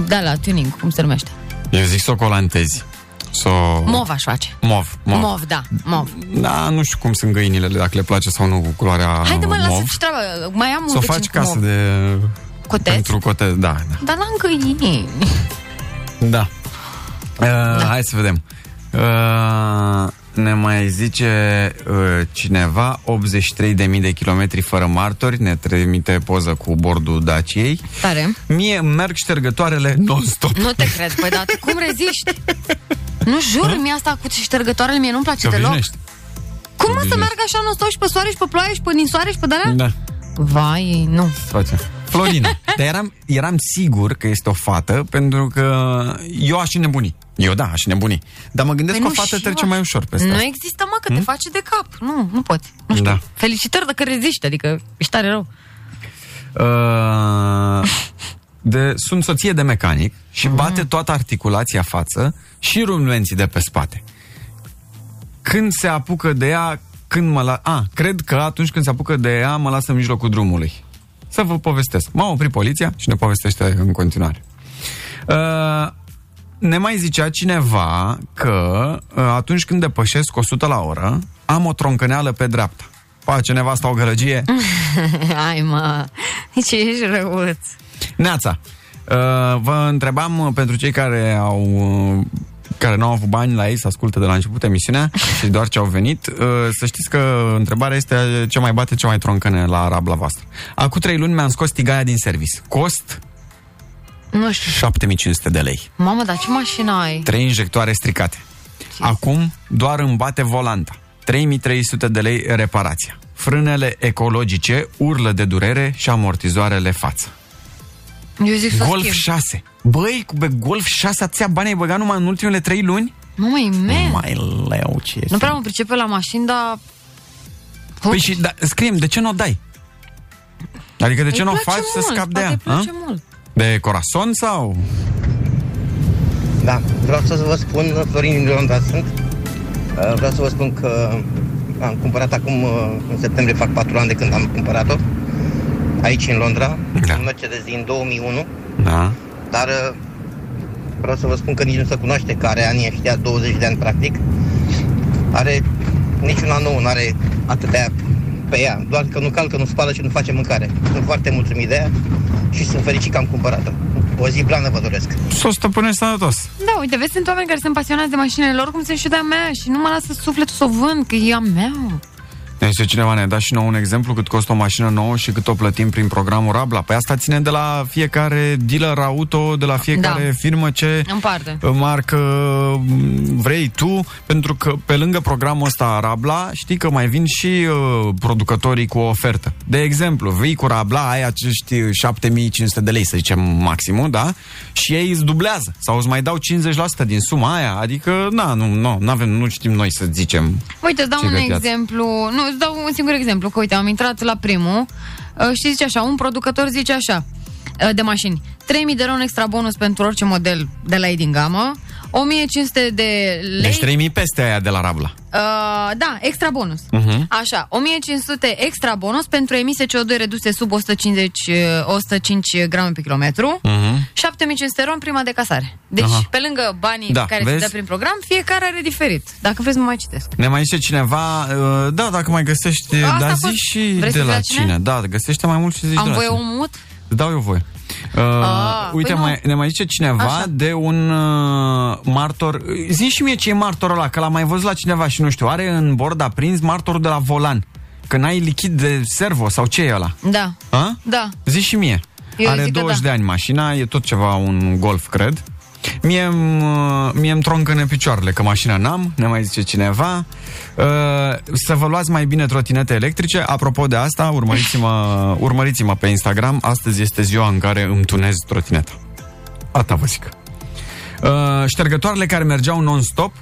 da, la tuning, cum se numește. Eu zic să o colantezi. Să o... Mov aș face. Mov, mov. Mov, da, mov. Da, nu știu cum sunt găinile, dacă le place sau nu cu culoarea Haide mă, mov. lasă-ți treaba, mai am Să un o faci vecin cu casă mov. de... Coteț? Pentru cote, da, da. Dar n-am găini. Da. Uh, Hai să vedem. Uh, ne mai zice uh, cineva 83.000 de kilometri fără martori Ne trimite poză cu bordul Daciei Tare. Mie îmi merg ștergătoarele non-stop Nu te cred, păi dar tu cum reziști? Nu jur, mie asta cu ștergătoarele mie nu-mi place Că deloc. obișnuiești. Cum mă să obișnuiești. meargă așa non-stop și pe soare și pe ploaie și pe ninsoare și pe de Da, Vai, nu. face Florina (laughs) Dar eram, eram sigur că este o fată Pentru că eu aș nebuni Eu da, aș nebuni Dar mă gândesc Păi că o nu, fată și trece eu mai aș- ușor peste Nu asta. există, mă, că te Hmm? face de cap. Nu, nu poți. Da Felicitări dacă reziști, adică ești tare rău. Uh, de, sunt soție de mecanic și Mhm. bate toată articulația față și rumlenții de pe spate. Când se apucă de ea, când mă la... A, cred că atunci când se apucă de ea, mă lasă în mijlocul drumului. Să vă povestesc. M-a oprit poliția și ne povestește în continuare. Uh, ne mai zicea cineva că uh, atunci când depășesc 100 la oră, am o troncăneală pe dreapta. Face nevasta o gălăgie, (laughs) Hai, mă, ce ești răuț. Neața, uh, vă întrebam uh, pentru cei care au uh, care nu au avut bani la ei să ascultă de la început emisiunea (laughs) și doar ce au venit, uh, să știți că întrebarea este ce mai bate, ce mai troncăne la rabla voastră. Acum trei luni mi-am scos tigaia din servis. Cost Nu știu. 7500 de lei. Mamă, dar ce mașină ai? Trei injectoare stricate. Acum doar îmi bate volanta. 3300 de lei reparația. Frânele ecologice urlă de durere și amortizoarele față. Eu zic să Golf schimb. 6. Băi, cu be, Golf 6 atâția bani ai băgat numai în ultimele 3 luni? Mamă, e man. Mai leu ce Nu este. prea mă pricepe la mașini, dar... Păi și da, scriem, de ce nu o dai? Adică de ce Îi nu o place faci să mult, scapi de poate ea? îi place a? mult. De corazon sau? Da, vreau să vă spun, Florin din Londra sunt. Uh, Vreau să vă spun că am cumpărat acum, uh, în septembrie fac 4 ani de când am cumpărat-o, aici în Londra, Da. un Mercedes din 2001, Da. dar uh, vreau să vă spun că nici nu se cunoaște că are anii ăștia, 20 de ani practic. Are niciuna nouă, nu are atâtea pe ea, doar că nu calcă, nu spală și nu face mâncare. Sunt foarte mulțumit de ea și sunt fericit că am cumpărat-o. O zi blană vă doresc. Să o stăpânești sănătos. Da, uite, vezi, sunt oameni care sunt pasionați de mașinile lor, cum sunt și de-a mea și nu mă lasă sufletul să o vând, că e a mea. Ne zice cineva, ne da și nouă un exemplu cât costă o mașină nouă și cât o plătim prin programul Rabla. Păi asta ține de la fiecare dealer auto, de la fiecare Da. firmă ce În parte. marcă m, vrei tu, pentru că pe lângă programul ăsta Rabla, știi că mai vin și uh, producătorii cu o ofertă. De exemplu, vii cu Rabla, ai acești 7500 de lei, să zicem maximul, da? Și ei îți dublează sau îți mai dau 50% din suma aia, adică, na, nu, nu, nu avem, nu știm noi să zicem. Uite, îți dau Ce un găteați? exemplu. Nu, îți dau un singur exemplu. Că uite, am intrat la primul uh, și zice așa, un producător zice așa, uh, de mașini. 3000 de lei un extra bonus pentru orice model de la ei din gamă, 1500 de lei... Deci 3000 peste aia de la Rabla. Uh, da, extra bonus. Mhm. Așa, 1500 extra bonus pentru emise CO2 reduse sub 150, uh, 105 grame pe kilometru, Mhm. 7500 euro în prima de casare. Deci, Aha. pe lângă banii Da, care se vezi? dă prin program, fiecare are diferit. Dacă vreți, nu mai citesc. Ne mai zice cineva, uh, da, dacă mai găsești, Asta dar a zi fost- și Vrei să de zici la la cine. cine? Da, găsește mai mult și zici Am de la voie cine. o mut? Îți dau eu voie. Uh, Ah, uite, păi nu. mai, ne mai zice cineva Așa. de un uh, martor. Zi și mie ce e martorul ăla, că l-am mai văzut la cineva și nu știu. Are în bord aprins martorul de la volan. Când ai lichid de servo sau ce e ăla? Da. A? Da. Zi și mie. Eu Are zic că 20 da. de ani mașina, e tot ceva un golf, cred. Mie îmi mie îmi troncăne picioarele, că mașina n-am, ne mai zice cineva. Uh, să vă luați mai bine trotinete electrice. Apropo de asta, urmăriți-mă, urmăriți-mă pe Instagram. Astăzi este ziua în care îmi tunez trotineta. Asta vă zic. Uh, ștergătoarele care mergeau non-stop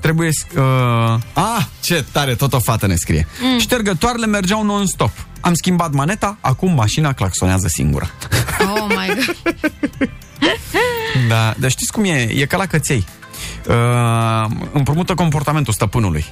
trebuie... s- Uh, ah, ce tare, tot o fată ne scrie. Mm. Ștergătoarele mergeau non-stop. Am schimbat maneta, acum mașina claxonează singură. Oh my god. (laughs) Da, dar știți cum e? E ca la căței. Uh, împrumută comportamentul stăpânului.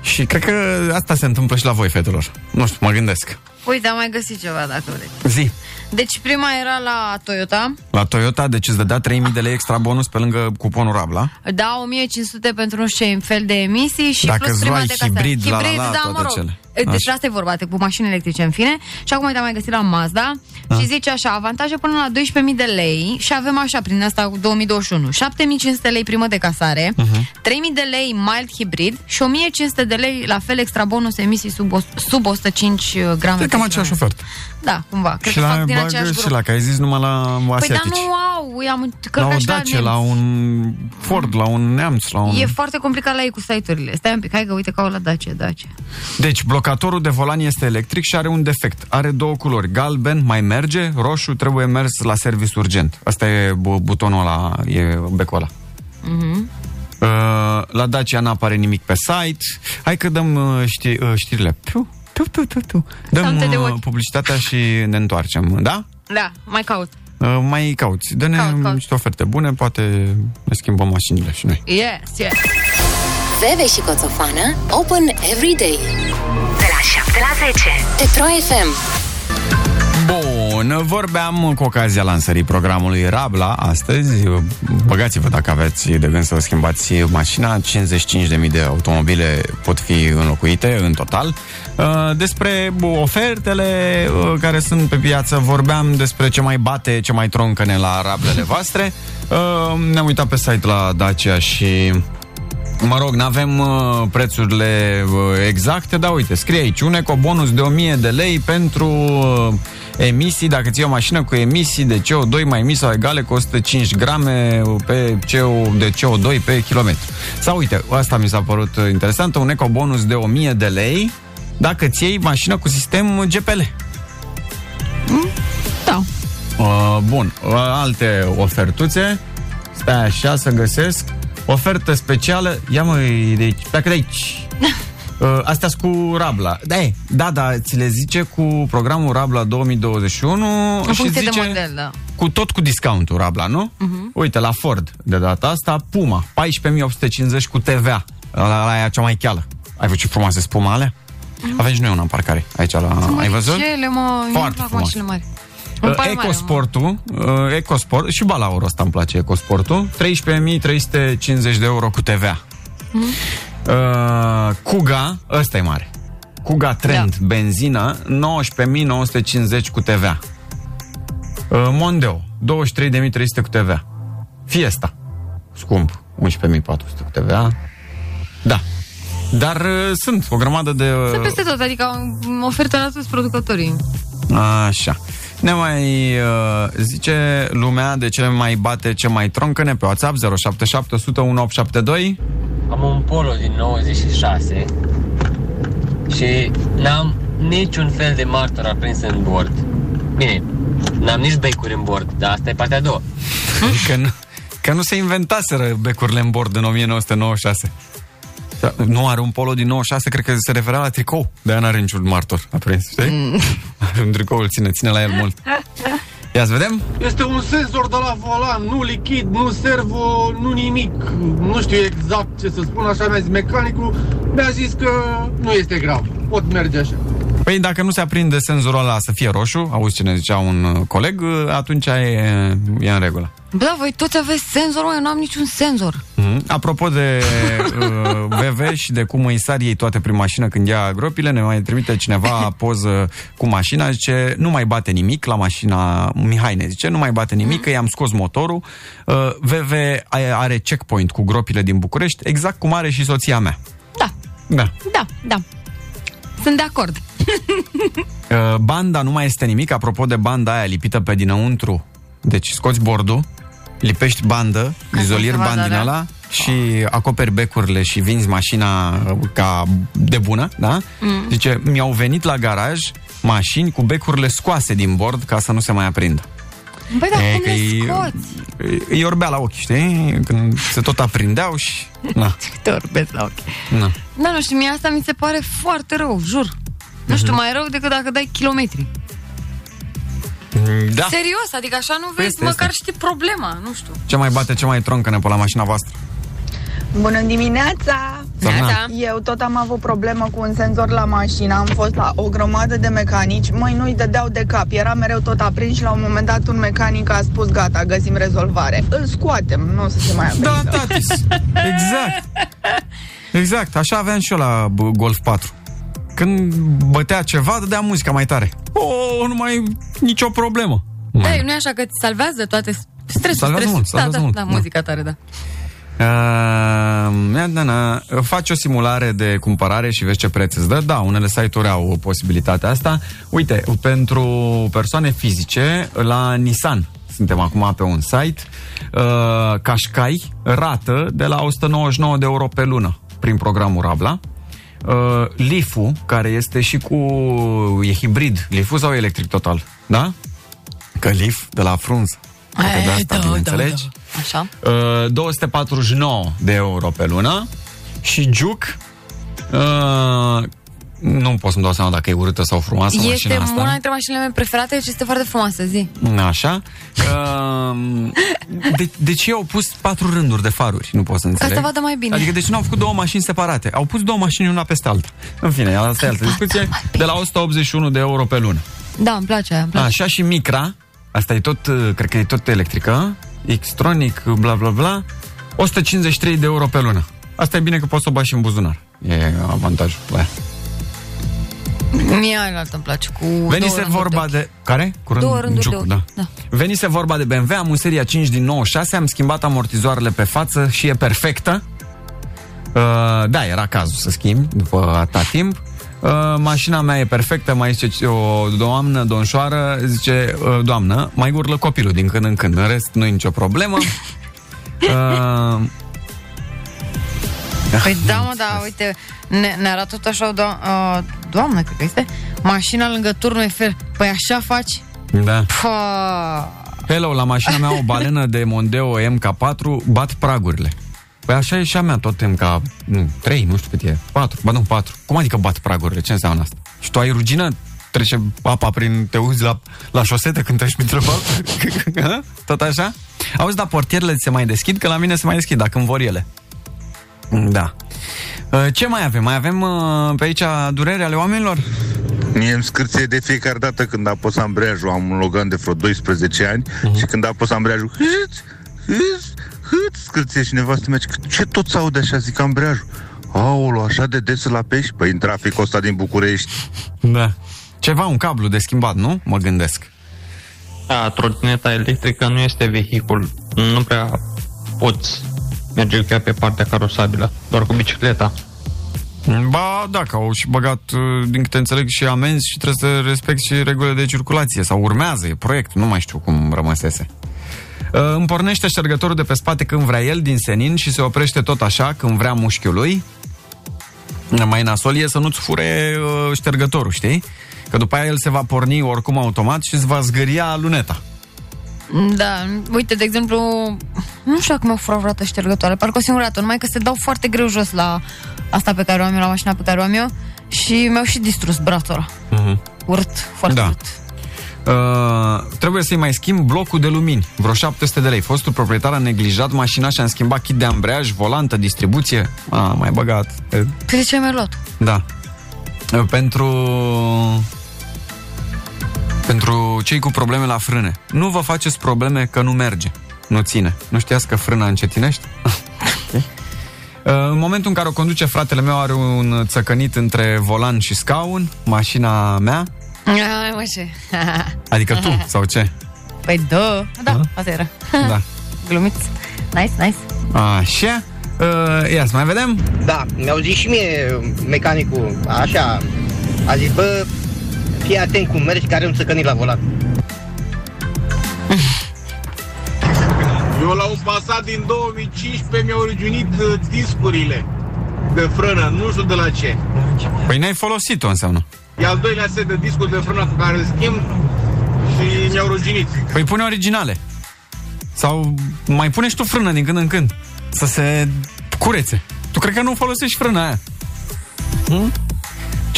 Și cred că asta se întâmplă și la voi, fetelor. Nu știu, mă gândesc. Uite, am mai găsit ceva, dacă vreți. Zi. Deci prima era la Toyota, La Toyota, deci îți dădea 3000 de lei extra bonus pe lângă cuponul Rabla. da, 1500 pentru nu știu ce fel de emisii și Dacă plus îți prima luai de casare. hibrid, la, la, hibrid, la, da, toate mă rog. cele. Deci Așa. asta e vorba, cu mașini electrice în fine. Și acum uite, am mai găsit la Mazda Ah. și zice așa, avantaje până la 12.000 de lei și avem așa, prin asta 2021, 7.500 lei primă de casare, Mhm. 3.000 de lei mild hibrid și 1.500 de lei la fel extra bonus emisii sub, o- sub 105 grame. Cred că am pe aceeași kilometru. ofertă. Da, cumva. Cred și că la fac din bagă aceeași și grup. la, că ai zis numai la Păi dar asiatici. nu au, i-am la călcat o și la Dacia, nemți. la un Ford, la un Neamț, la un... E foarte complicat la ei cu site-urile. Stai un pic, hai că uite ca o la Dacia, Dacia. Deci, blocatorul de volan este electric și are un defect. Are două culori. Galben mai merge, roșu trebuie mers la service urgent. Asta e bu- butonul ăla, e becul ăla. Mhm. Uh, la Dacia n-apare nimic pe site. Hai că dăm uh, ști, uh, știrile. Piu, piu, piu, piu, piu. Dăm Samte de uh, ochi. publicitatea și ne întoarcem, da? Da, mai caut. Uh, mai cauți. Dă-ne Caut, caut. niște oferte bune, poate ne schimbăm mașinile și noi. Yes, yes. Veve și Coțofană Open every day De la 7 la 10 Pe Pro FM Bun, vorbeam cu ocazia lansării programului Rabla astăzi. Băgați-vă dacă aveți de gând să vă schimbați mașina. 55.000 de automobile pot fi înlocuite în total. Uh, Despre ofertele uh, care sunt pe piață vorbeam despre ce mai bate, ce mai troncăne la rablele voastre. Uh, Ne-am uitat pe site la Dacia și Mă rog, n-avem uh, prețurile uh, exacte, dar uite, scrie aici un ecobonus de 1000 de lei pentru uh, emisii, dacă ții o mașină cu emisii de CO2 mai mici sau egale cu 105 grame pe CO, de CO2 pe kilometru. Sau uite, asta mi s-a părut uh, interesant, un ecobonus de 1000 de lei dacă ți iei mașină cu sistem GPL. Da. Uh, bun, uh, alte ofertuțe. Stai așa să găsesc. Ofertă specială. Ia mă de aici. Pleacă de aici. (laughs) Uh, astea sunt cu Rabla. Da, e, da, da, ți le zice cu programul Rabla 2021 În și funcție zice de model, da. cu tot cu discountul Rabla, nu? Mhm. Uite, la Ford, de data asta, Puma, 14.850 cu TVA. La, la, la aia cea mai cheală. Ai văzut ce frumoase spuma alea? Avem și noi una în parcare, aici la... Ai văzut? Cele, mă, nu-mi Foarte plac frumos. mașinile mari. Îmi Uh, pare mare, Ecosportul, uh, Ecosport, și Balaur ăsta îmi place Ecosportul, 13.350 de euro cu TVA. mă. Uh, Kuga, ăsta e mare. Kuga Trend, da. benzină, 19.950 cu TVA. Uh, Mondeo, 23.300 cu TVA. Fiesta, scump, 11.400 cu TVA. Da. Dar uh, sunt o grămadă de... uh, Sunt peste tot, adică um, ofertă la toți producătorii. Așa. Ne mai uh, zice lumea de ce mai bate, ce mai troncă-ne pe WhatsApp 077 100 1872. Am un polo din 96 și n-am niciun fel de martor aprins în bord. Bine, n-am nici becuri în bord, dar asta e partea a doua. Că nu, că nu se inventaseră becurile în bord în 1996. Da, Nu are un polo din 96, cred că se referea la tricou. De aia n-are niciun martor aprins, știi? Mm. (laughs) un tricou îl ține, ține la el mult. Ia să vedem. Este un senzor de la volan, nu lichid, nu servo, nu nimic. Nu știu exact ce să spun, așa mi-a zis mecanicul. Mi-a zis că nu este grav, pot merge așa. Păi dacă nu se aprinde senzorul ăla să fie roșu, auzi ce ne zicea un uh, coleg, uh, atunci e, e în regulă. Da, voi toți aveți senzor, mă, eu n-am niciun senzor. Mhm. Apropo de (laughs) uh, VV și de cum îi sar ei toate prin mașină când ia gropile, ne mai trimite cineva poză cu mașina, zice, nu mai bate nimic la mașina, Mihai ne zice, nu mai bate nimic, că i-am scos motorul. Uh, VV are checkpoint cu gropile din București, exact cum are și soția mea. Da. Da. Da, da. Sunt de acord. (laughs) Uh, banda nu mai este nimic, apropo de banda aia lipită pe dinăuntru, deci scoți bordul, lipești bandă, izolier se vadă, band din da. ăla și acoperi becurile și vinzi mașina uh, ca de bună, da? Mm. Zice, mi-au venit la garaj mașini cu becurile scoase din bord ca să nu se mai aprindă. Băi, dar E, cum că le e- scoți? Îi orbea la ochi, știi? Când se tot aprindeau și... Na, (laughs) Te orbesc la ochi. na. Da, nu știu, mie asta mi se pare foarte rău, jur. Nu știu, Mhm. mai rău decât dacă dai kilometri. Da. Serios, adică așa nu vezi Este, măcar este. știi problema, nu știu. Ce mai bate, ce mai troncă pe la mașina voastră? Bună dimineața! Neața. Eu tot am avut problemă cu un senzor la mașină, am fost la o grămadă de mecanici, măi nu-i dădeau de cap, era mereu tot aprins și la un moment dat un mecanic a spus gata, găsim rezolvare. Îl scoatem, nu o să se mai aprindă. Da, tatis. (laughs) Exact. Exact, așa aveam și eu la bă, Golf 4. Când bătea ceva, dădea muzica mai tare. O, nu mai nicio problemă. Da, nu e așa că ți salvează toate stresul, Salvează stresul. mult, da, salvează da, mult, da, da. muzica tare, da. Uh, da, da. Faci o simulare de cumpărare și vezi ce preț îți dă. Da, unele site-uri au posibilitatea asta. Uite, pentru persoane fizice, la Nissan, suntem acum pe un site, uh, Qashqai rată de la 199 de euro pe lună prin programul Rabla. Uh, Leaf-ul, care este și cu... e hibrid, Leaf-ul sau electric total? Da? Că Leaf de la frunză. Dacă de asta, da, bineînțelegi. Așa. Uh, 249 de euro pe lună și Juke uh, nu pot să-mi dau seama dacă e urâtă sau frumoasă Este mașina una asta. dintre mașinile mele preferate și este foarte frumoasă, zi. Așa. Uh, de, de ce au pus patru rânduri de faruri? Nu pot să înțeleg. să vadă mai bine. Adică de ce nu au făcut două mașini separate? Au pus două mașini una peste alta. În fine, asta e altă discuție. De la 181 de euro pe lună. Da, îmi place aia, îmi place. Așa și Micra, asta e tot, uh, cred că e tot electrică, Xtronic, bla bla bla, 153 de euro pe lună. Asta e bine că poți să o bagi și în buzunar. E avantajul la ea. Mie aia altă îmi place, cu două Venise rânduri vorba ochi. de... Care? Curând, Două rânduri de Giucu, ochi, da. da. Venise vorba de BMW, am un seria 5 din 96, am schimbat amortizoarele pe față și e perfectă. Uh, da, era cazul să schimbi după atâta timp. Uh, mașina mea e perfectă, mai zice o doamnă, donșoară, zice, uh, doamnă, mai urlă copilul din când în când, în rest nu e nicio problemă. (laughs) Uh, Păi da, mă, da, uite, ne, ne arată tot așa o do- uh, doamnă, cred că este, mașina lângă turnul Eiffel. Păi așa faci? da. Pa! Hello, la mașina mea o balenă de Mondeo MK4 bat pragurile. Păi așa e și a mea, tot MK... Nu, 3, nu știu cât e. 4, ba nu, 4. Cum adică bat pragurile? Ce înseamnă asta? Și tu ai rugină? Trece apa prin... Te uzi la, la șosete când treci printre apă? tot așa? Auzi, dar portierele se mai deschid? Că la mine se mai deschid, dacă îmi vor ele. Da. Uh, Ce mai avem? Mai avem uh, pe aici durere ale oamenilor? Mie îmi scârție de fiecare dată când apăs ambreiajul. Am un Logan de vreo 12 ani Mhm. și când apăs ambreiajul, hâț, hâț, hâț, scârție și nevastă mea. zice, Ce tot se aude așa, zic ambreiajul? Aolo, așa de des la pești? Păi în traficul ăsta din București. Da. Ceva, un cablu de schimbat, nu? Mă gândesc. Da, trotineta electrică nu este vehicul. Nu prea poți merge cu ea pe partea carosabilă, doar cu bicicleta. Ba, da, că au și băgat, uh, din câte înțeleg, și amenzi și trebuie să respect și regulile de circulație. Sau urmează, e proiect, nu mai știu cum rămăsese. Uh, Îmi pornește ștergătorul de pe spate când vrea el din senin și se oprește tot așa când vrea mușchiul lui. Mai nasol e să nu-ți fure uh, ștergătorul, știi? Că după aia el se va porni oricum automat și îți va zgâria luneta. Da, uite, de exemplu, nu știu cum au furat vreodată ștergătoare, parcă o singură dată, numai că se dau foarte greu jos la asta pe care o am eu, la mașina pe care o am eu și mi-au și distrus brațul ăla. Mhm. Urt, foarte Da. urt. Uh, trebuie să-i mai schimb blocul de lumini, vreo 700 de lei. Fostul proprietar a neglijat mașina și a schimbat kit de ambreiaj, volantă, distribuție. A, mai băgat. E, Păi de ce mi-ai luat? Da. Uh, Pentru... Pentru cei cu probleme la frâne. Nu vă faceți probleme că nu merge. Nu ține. Nu știați că frâna încetinește? Ok. (laughs) Uh, În momentul în care o conduce fratele meu are un țăcănit între volan și scaun, mașina mea, Ai, mă, ce? (laughs) adică tu, sau ce? Păi da, da, asta era. Da. (laughs) Glumiț. Nice, nice. Așa. Uh, ia să mai vedem. Da, mi-au zis și mie mecanicul, așa, a zis, bă, fii atent cum mergi, că are un țăcănit la volan. Eu la un Passat din 2015 mi-au regiunit uh, discurile de frână, nu știu de la ce. Păi n-ai folosit-o înseamnă. E al doilea set de discuri de frână cu care îl schimb și mi-au ruginit. Păi pune originale. Sau mai pune și tu frână din când în când. Să se curețe. Tu cred că nu folosești frâna aia. Hm?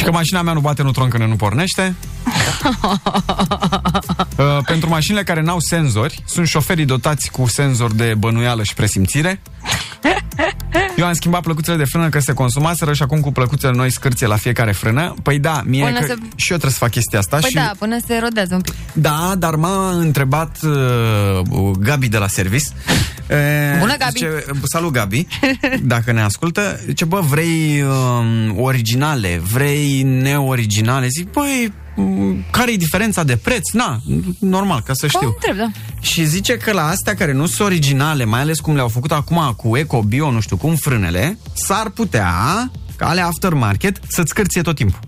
Și că mașina mea nu bate, nu troncă, nu pornește. (laughs) Uh, pentru mașinile care n-au senzori, sunt șoferii dotați cu senzor de bănuială și presimțire. Eu am schimbat plăcuțele de frână că se consumaseră și acum cu plăcuțele noi scârție la fiecare frână. Păi da, mie Până că se- și eu trebuie să fac chestia asta Păi și da, până se rodează un pic. da, dar m-a întrebat uh, Gabi de la service. Uh, Bună, Gabi! Zice, salut, Gabi! (laughs) Dacă ne ascultă, zice, bă, vrei uh, originale, vrei neoriginale? Zic, băi, m, care e diferența de preț? Na, normal, ca să știu. Întreb, da. Și zice că la astea care nu sunt originale, mai ales cum le-au făcut acum cu Eco Bio, nu știu cum, frânele, s-ar putea, ca ale aftermarket, să-ți scârție tot timpul.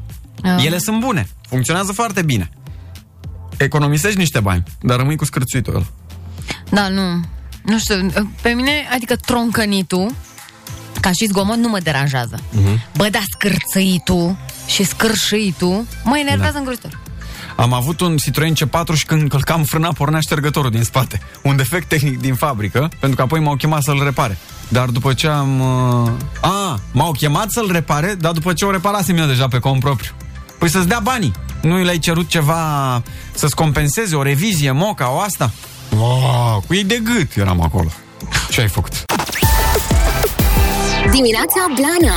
Ah. Ele sunt bune, funcționează foarte bine. Economisești niște bani, dar rămâi cu scârțuitul ăla. Da, nu. Nu știu, pe mine, adică troncănitul, ca și zgomot, nu mă deranjează. Uh-huh. Bă, da, scârțâitul și scârșâitul mă enervează Da. îngrozitor. Am avut un Citroen C4 și când călcam frâna, pornea ștergătorul din spate. Un defect tehnic din fabrică, pentru că apoi m-au chemat să-l repare. Dar după ce am... Uh... A, m-au chemat să-l repare, dar după ce o reparasem eu deja pe cont propriu. Păi să-ți dea banii. Nu i le-ai cerut ceva să-ți compenseze, o revizie, moca, o asta? Wow, cu ei de gât eram acolo. Ce ai făcut? Dimineața Blana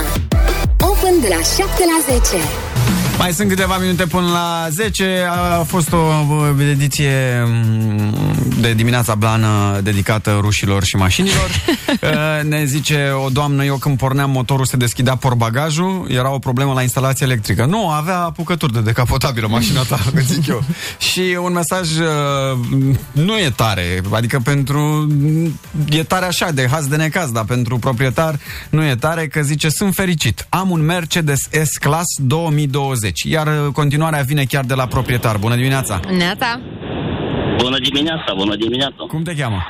Open de la 7 la 10 Mai sunt câteva minute până la 10. A fost o uh, ediție mm, de dimineața blană dedicată rușilor și mașinilor. (laughs) Uh, ne zice o doamnă, eu când porneam motorul se deschidea porbagajul, era o problemă la instalația electrică. Nu, avea apucături de decapotabilă mașina ta, (laughs) (laughs) zic eu. Și un mesaj uh, nu e tare, adică pentru e tare așa, de haz de necaz, dar pentru proprietar nu e tare, că zice, sunt fericit. Am un Mercedes S-Class 2020, iar uh, continuarea vine chiar de la proprietar. Bună dimineața! Neața. Bună dimineața, bună dimineața. Cum te cheamă?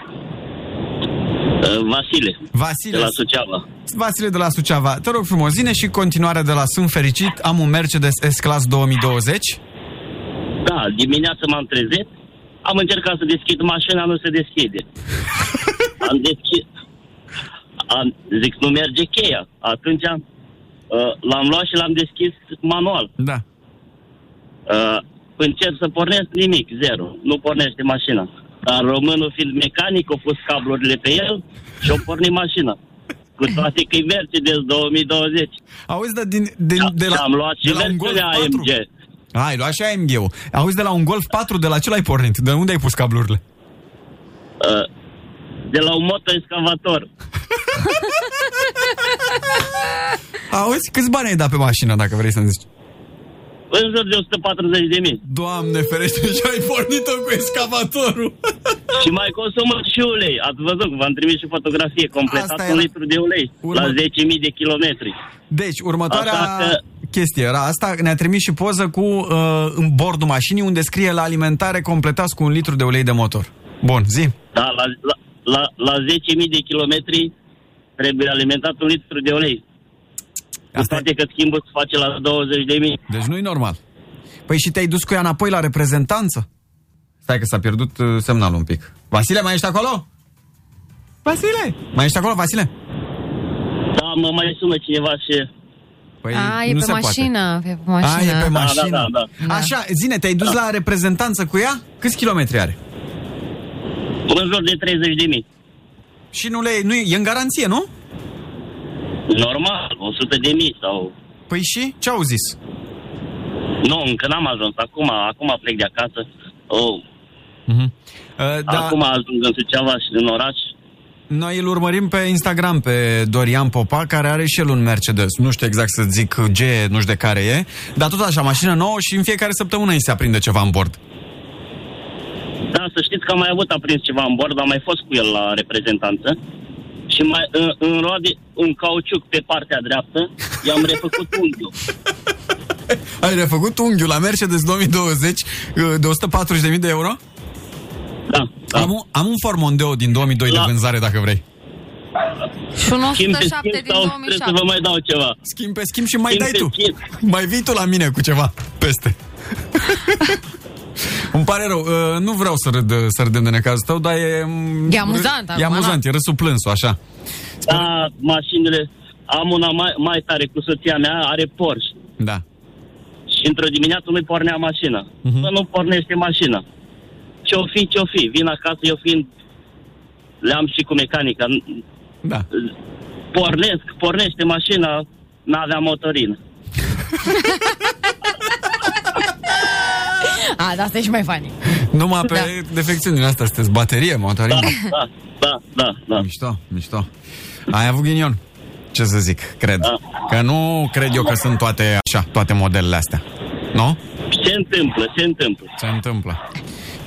Uh, Vasile. Vasile. De la Suceava. Vasile de la Suceava, te rog frumos, zine și continuarea de la Sunt fericit, am un Mercedes S-Class 2020. Da, dimineața m-am trezit, am încercat să deschid mașina, nu se deschide. (laughs) am deschis, am, zic, nu merge cheia. Atunci am, uh, l-am luat și l-am deschis manual. Da. Uh, încerc să pornesc nimic, zero. Nu pornește mașina. Dar românul fiind mecanic, a pus cablurile pe el și a pornit mașina. Cu toate că e Mercedes 2020. Auzi, dar din, din, de la, am luat și de la un Golf versiunea 4? AMG. Ai luat și AMG-ul. Auzi, de la un Golf 4, de la ce l-ai pornit? De unde ai pus cablurile? Uh, de la un motoexcavator. (laughs) Auzi, câți bani ai dat pe mașină, dacă vrei să-mi zici? În jur de 140 de mii. Doamne ferește, și ai pornit-o cu excavatorul. (laughs) Și mai consumă și ulei. Ați văzut, v-am trimis și fotografie completat un litru de ulei Urmă- la 10.000 de kilometri. Deci, următoarea Așa că- chestie era asta, ne-a trimis și poză cu uh, în bordul mașinii unde scrie la alimentare completați cu un litru de ulei de motor. Bun, zi. Da, la, la, la, la 10.000 de kilometri trebuie alimentat un litru de ulei. Asta toate că schimbul se face la 20.000. Deci nu-i normal. Păi și te-ai dus cu ea înapoi la reprezentanță? Stai că s-a pierdut uh, semnalul un pic. Vasile, mai ești acolo? Vasile! Mai ești acolo, Vasile? Da, mă mai sună cineva și... Păi A, e nu pe se mașină. E pe A, mașină. e pe Da, mașină. da, da, da. Așa, zine, te-ai dus la reprezentanță cu ea? Câți kilometri are? În jur de 30.000. Și nu le nu e, e în garanție, nu? Normal, 100 de mii sau... Păi și? Ce au zis? Nu, încă n-am ajuns. Acum, acum plec de acasă. Oh, Uh, da, Acum ajung în Suceava și în oraș. noi îl urmărim pe Instagram pe Dorian Popa, care are și el un Mercedes. Nu știu exact să zic ce, nu știu de care e, dar tot așa, mașină nouă și în fiecare săptămână îi se aprinde ceva în bord. Da, să știți că am mai avut aprins ceva în bord, am mai fost cu el la reprezentanță. Și mai, în, în roade, un cauciuc pe partea dreaptă, i-am refăcut (laughs) unghiul. Ai refăcut unghiul la Mercedes 2020 uh, de 140.000 de euro? Da. da. Am, un, am un Ford Mondeo din 2002 de vânzare, dacă vrei. Și un Schimb pe 107 schimb din sau 2007. trebuie să vă mai dau ceva? Schimb pe schimb și mai Schimb dai pe tu. schimb. Mai vii tu la mine cu ceva peste. (laughs) Îmi pare rău, uh, nu vreau să, râd, să râdem de necazul tău, dar e... E amuzant E acum, amuzant, da. e râsul plânsul, așa. Da, mașinile... Am una mai, mai tare cu soția mea, are Porsche. Da. Și într-o dimineață nu-i pornea mașina. Uh-huh. Bă, nu pornește mașina. Ce-o fi, ce-o fi. Vin acasă, eu fiind... Le-am și cu mecanica. Da. Pornesc, pornește mașina, n-avea motorină. (laughs) A, da, asta e și mai funny. Numai pe da. defecțiuni din astea sunteți baterie, motorină. Da, da, da, da. Mișto, mișto. Ai avut ghinion. Ce să zic, cred. Da. Că nu cred eu că sunt toate așa, toate modelele astea. Nu? Se întâmplă, se întâmplă. Se întâmplă.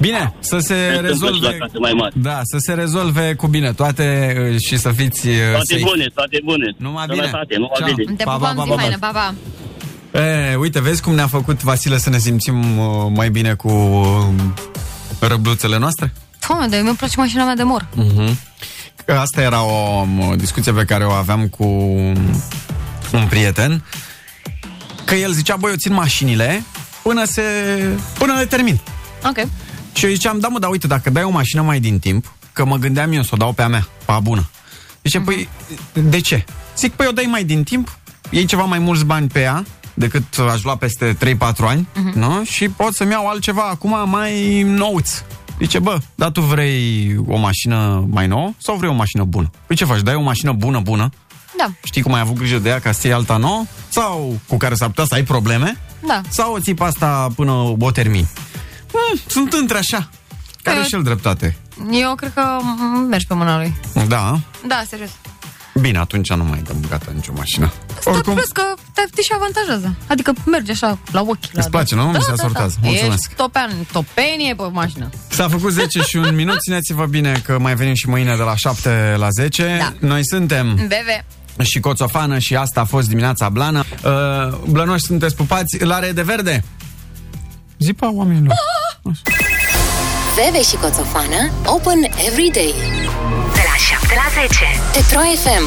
Bine, să se, întâmplă și la rezolve. case mai mari. Da, să se rezolve cu bine toate uh, și să fiți uh, Toate safe. bune, toate bune. Numai bine. Sănătate, numai Ceau. bine. Te Pa, pupăm, pa, zi pa, pa. faină, pa, pa. E, uite, vezi cum ne-a făcut Vasile să ne simțim uh, mai bine cu uh, răbluțele noastre? Doamne, dar mi-a place mașina mea de mor. Uh-huh. Asta era o, o discuție pe care o aveam cu un prieten, că el zicea, băi, eu țin mașinile până se până le termin. Ok. Și eu ziceam, da mă, dar uite, dacă dai o mașină mai din timp, că mă gândeam eu să o dau pe a mea, pe a bună. Zice, păi, de ce? Zic, păi o dai mai din timp, iei ceva mai mulți bani pe ea, decât aș lua peste 3-4 ani, uh-huh. nu? Și pot să-mi iau altceva acum mai nouț. Zice, bă, dar tu vrei o mașină mai nouă sau vrei o mașină bună? Păi ce faci, dai o mașină bună, bună, Da, știi cum ai avut grijă de ea ca să iei alta nouă, sau cu care s-ar putea să ai probleme, da. sau o ții pe asta până o termini. Hmm, sunt între așa. Care Da. și el dreptate? Eu cred că m- mergi pe mâna lui. Da, Da, serios. Bine, atunci nu mai dăm gata nicio mașină. Oricum... Plus că te, te și avantajează. Adică mergi așa la ochi. La Îți place, nu? Mi se asortează. Mulțumesc. Ești topean, topenie pe mașină. S-a făcut 10 și un minut, țineți-vă bine că mai venim și mâine de la 7 la 10. Da. Noi suntem Bebe. și Coțofană și asta a fost dimineața Blană. Uh, blănoși sunteți pupați, lare de verde. Zipa oamenilor. Veve și Coțofană Open every day. De la 7 la 10 Pe Pro FM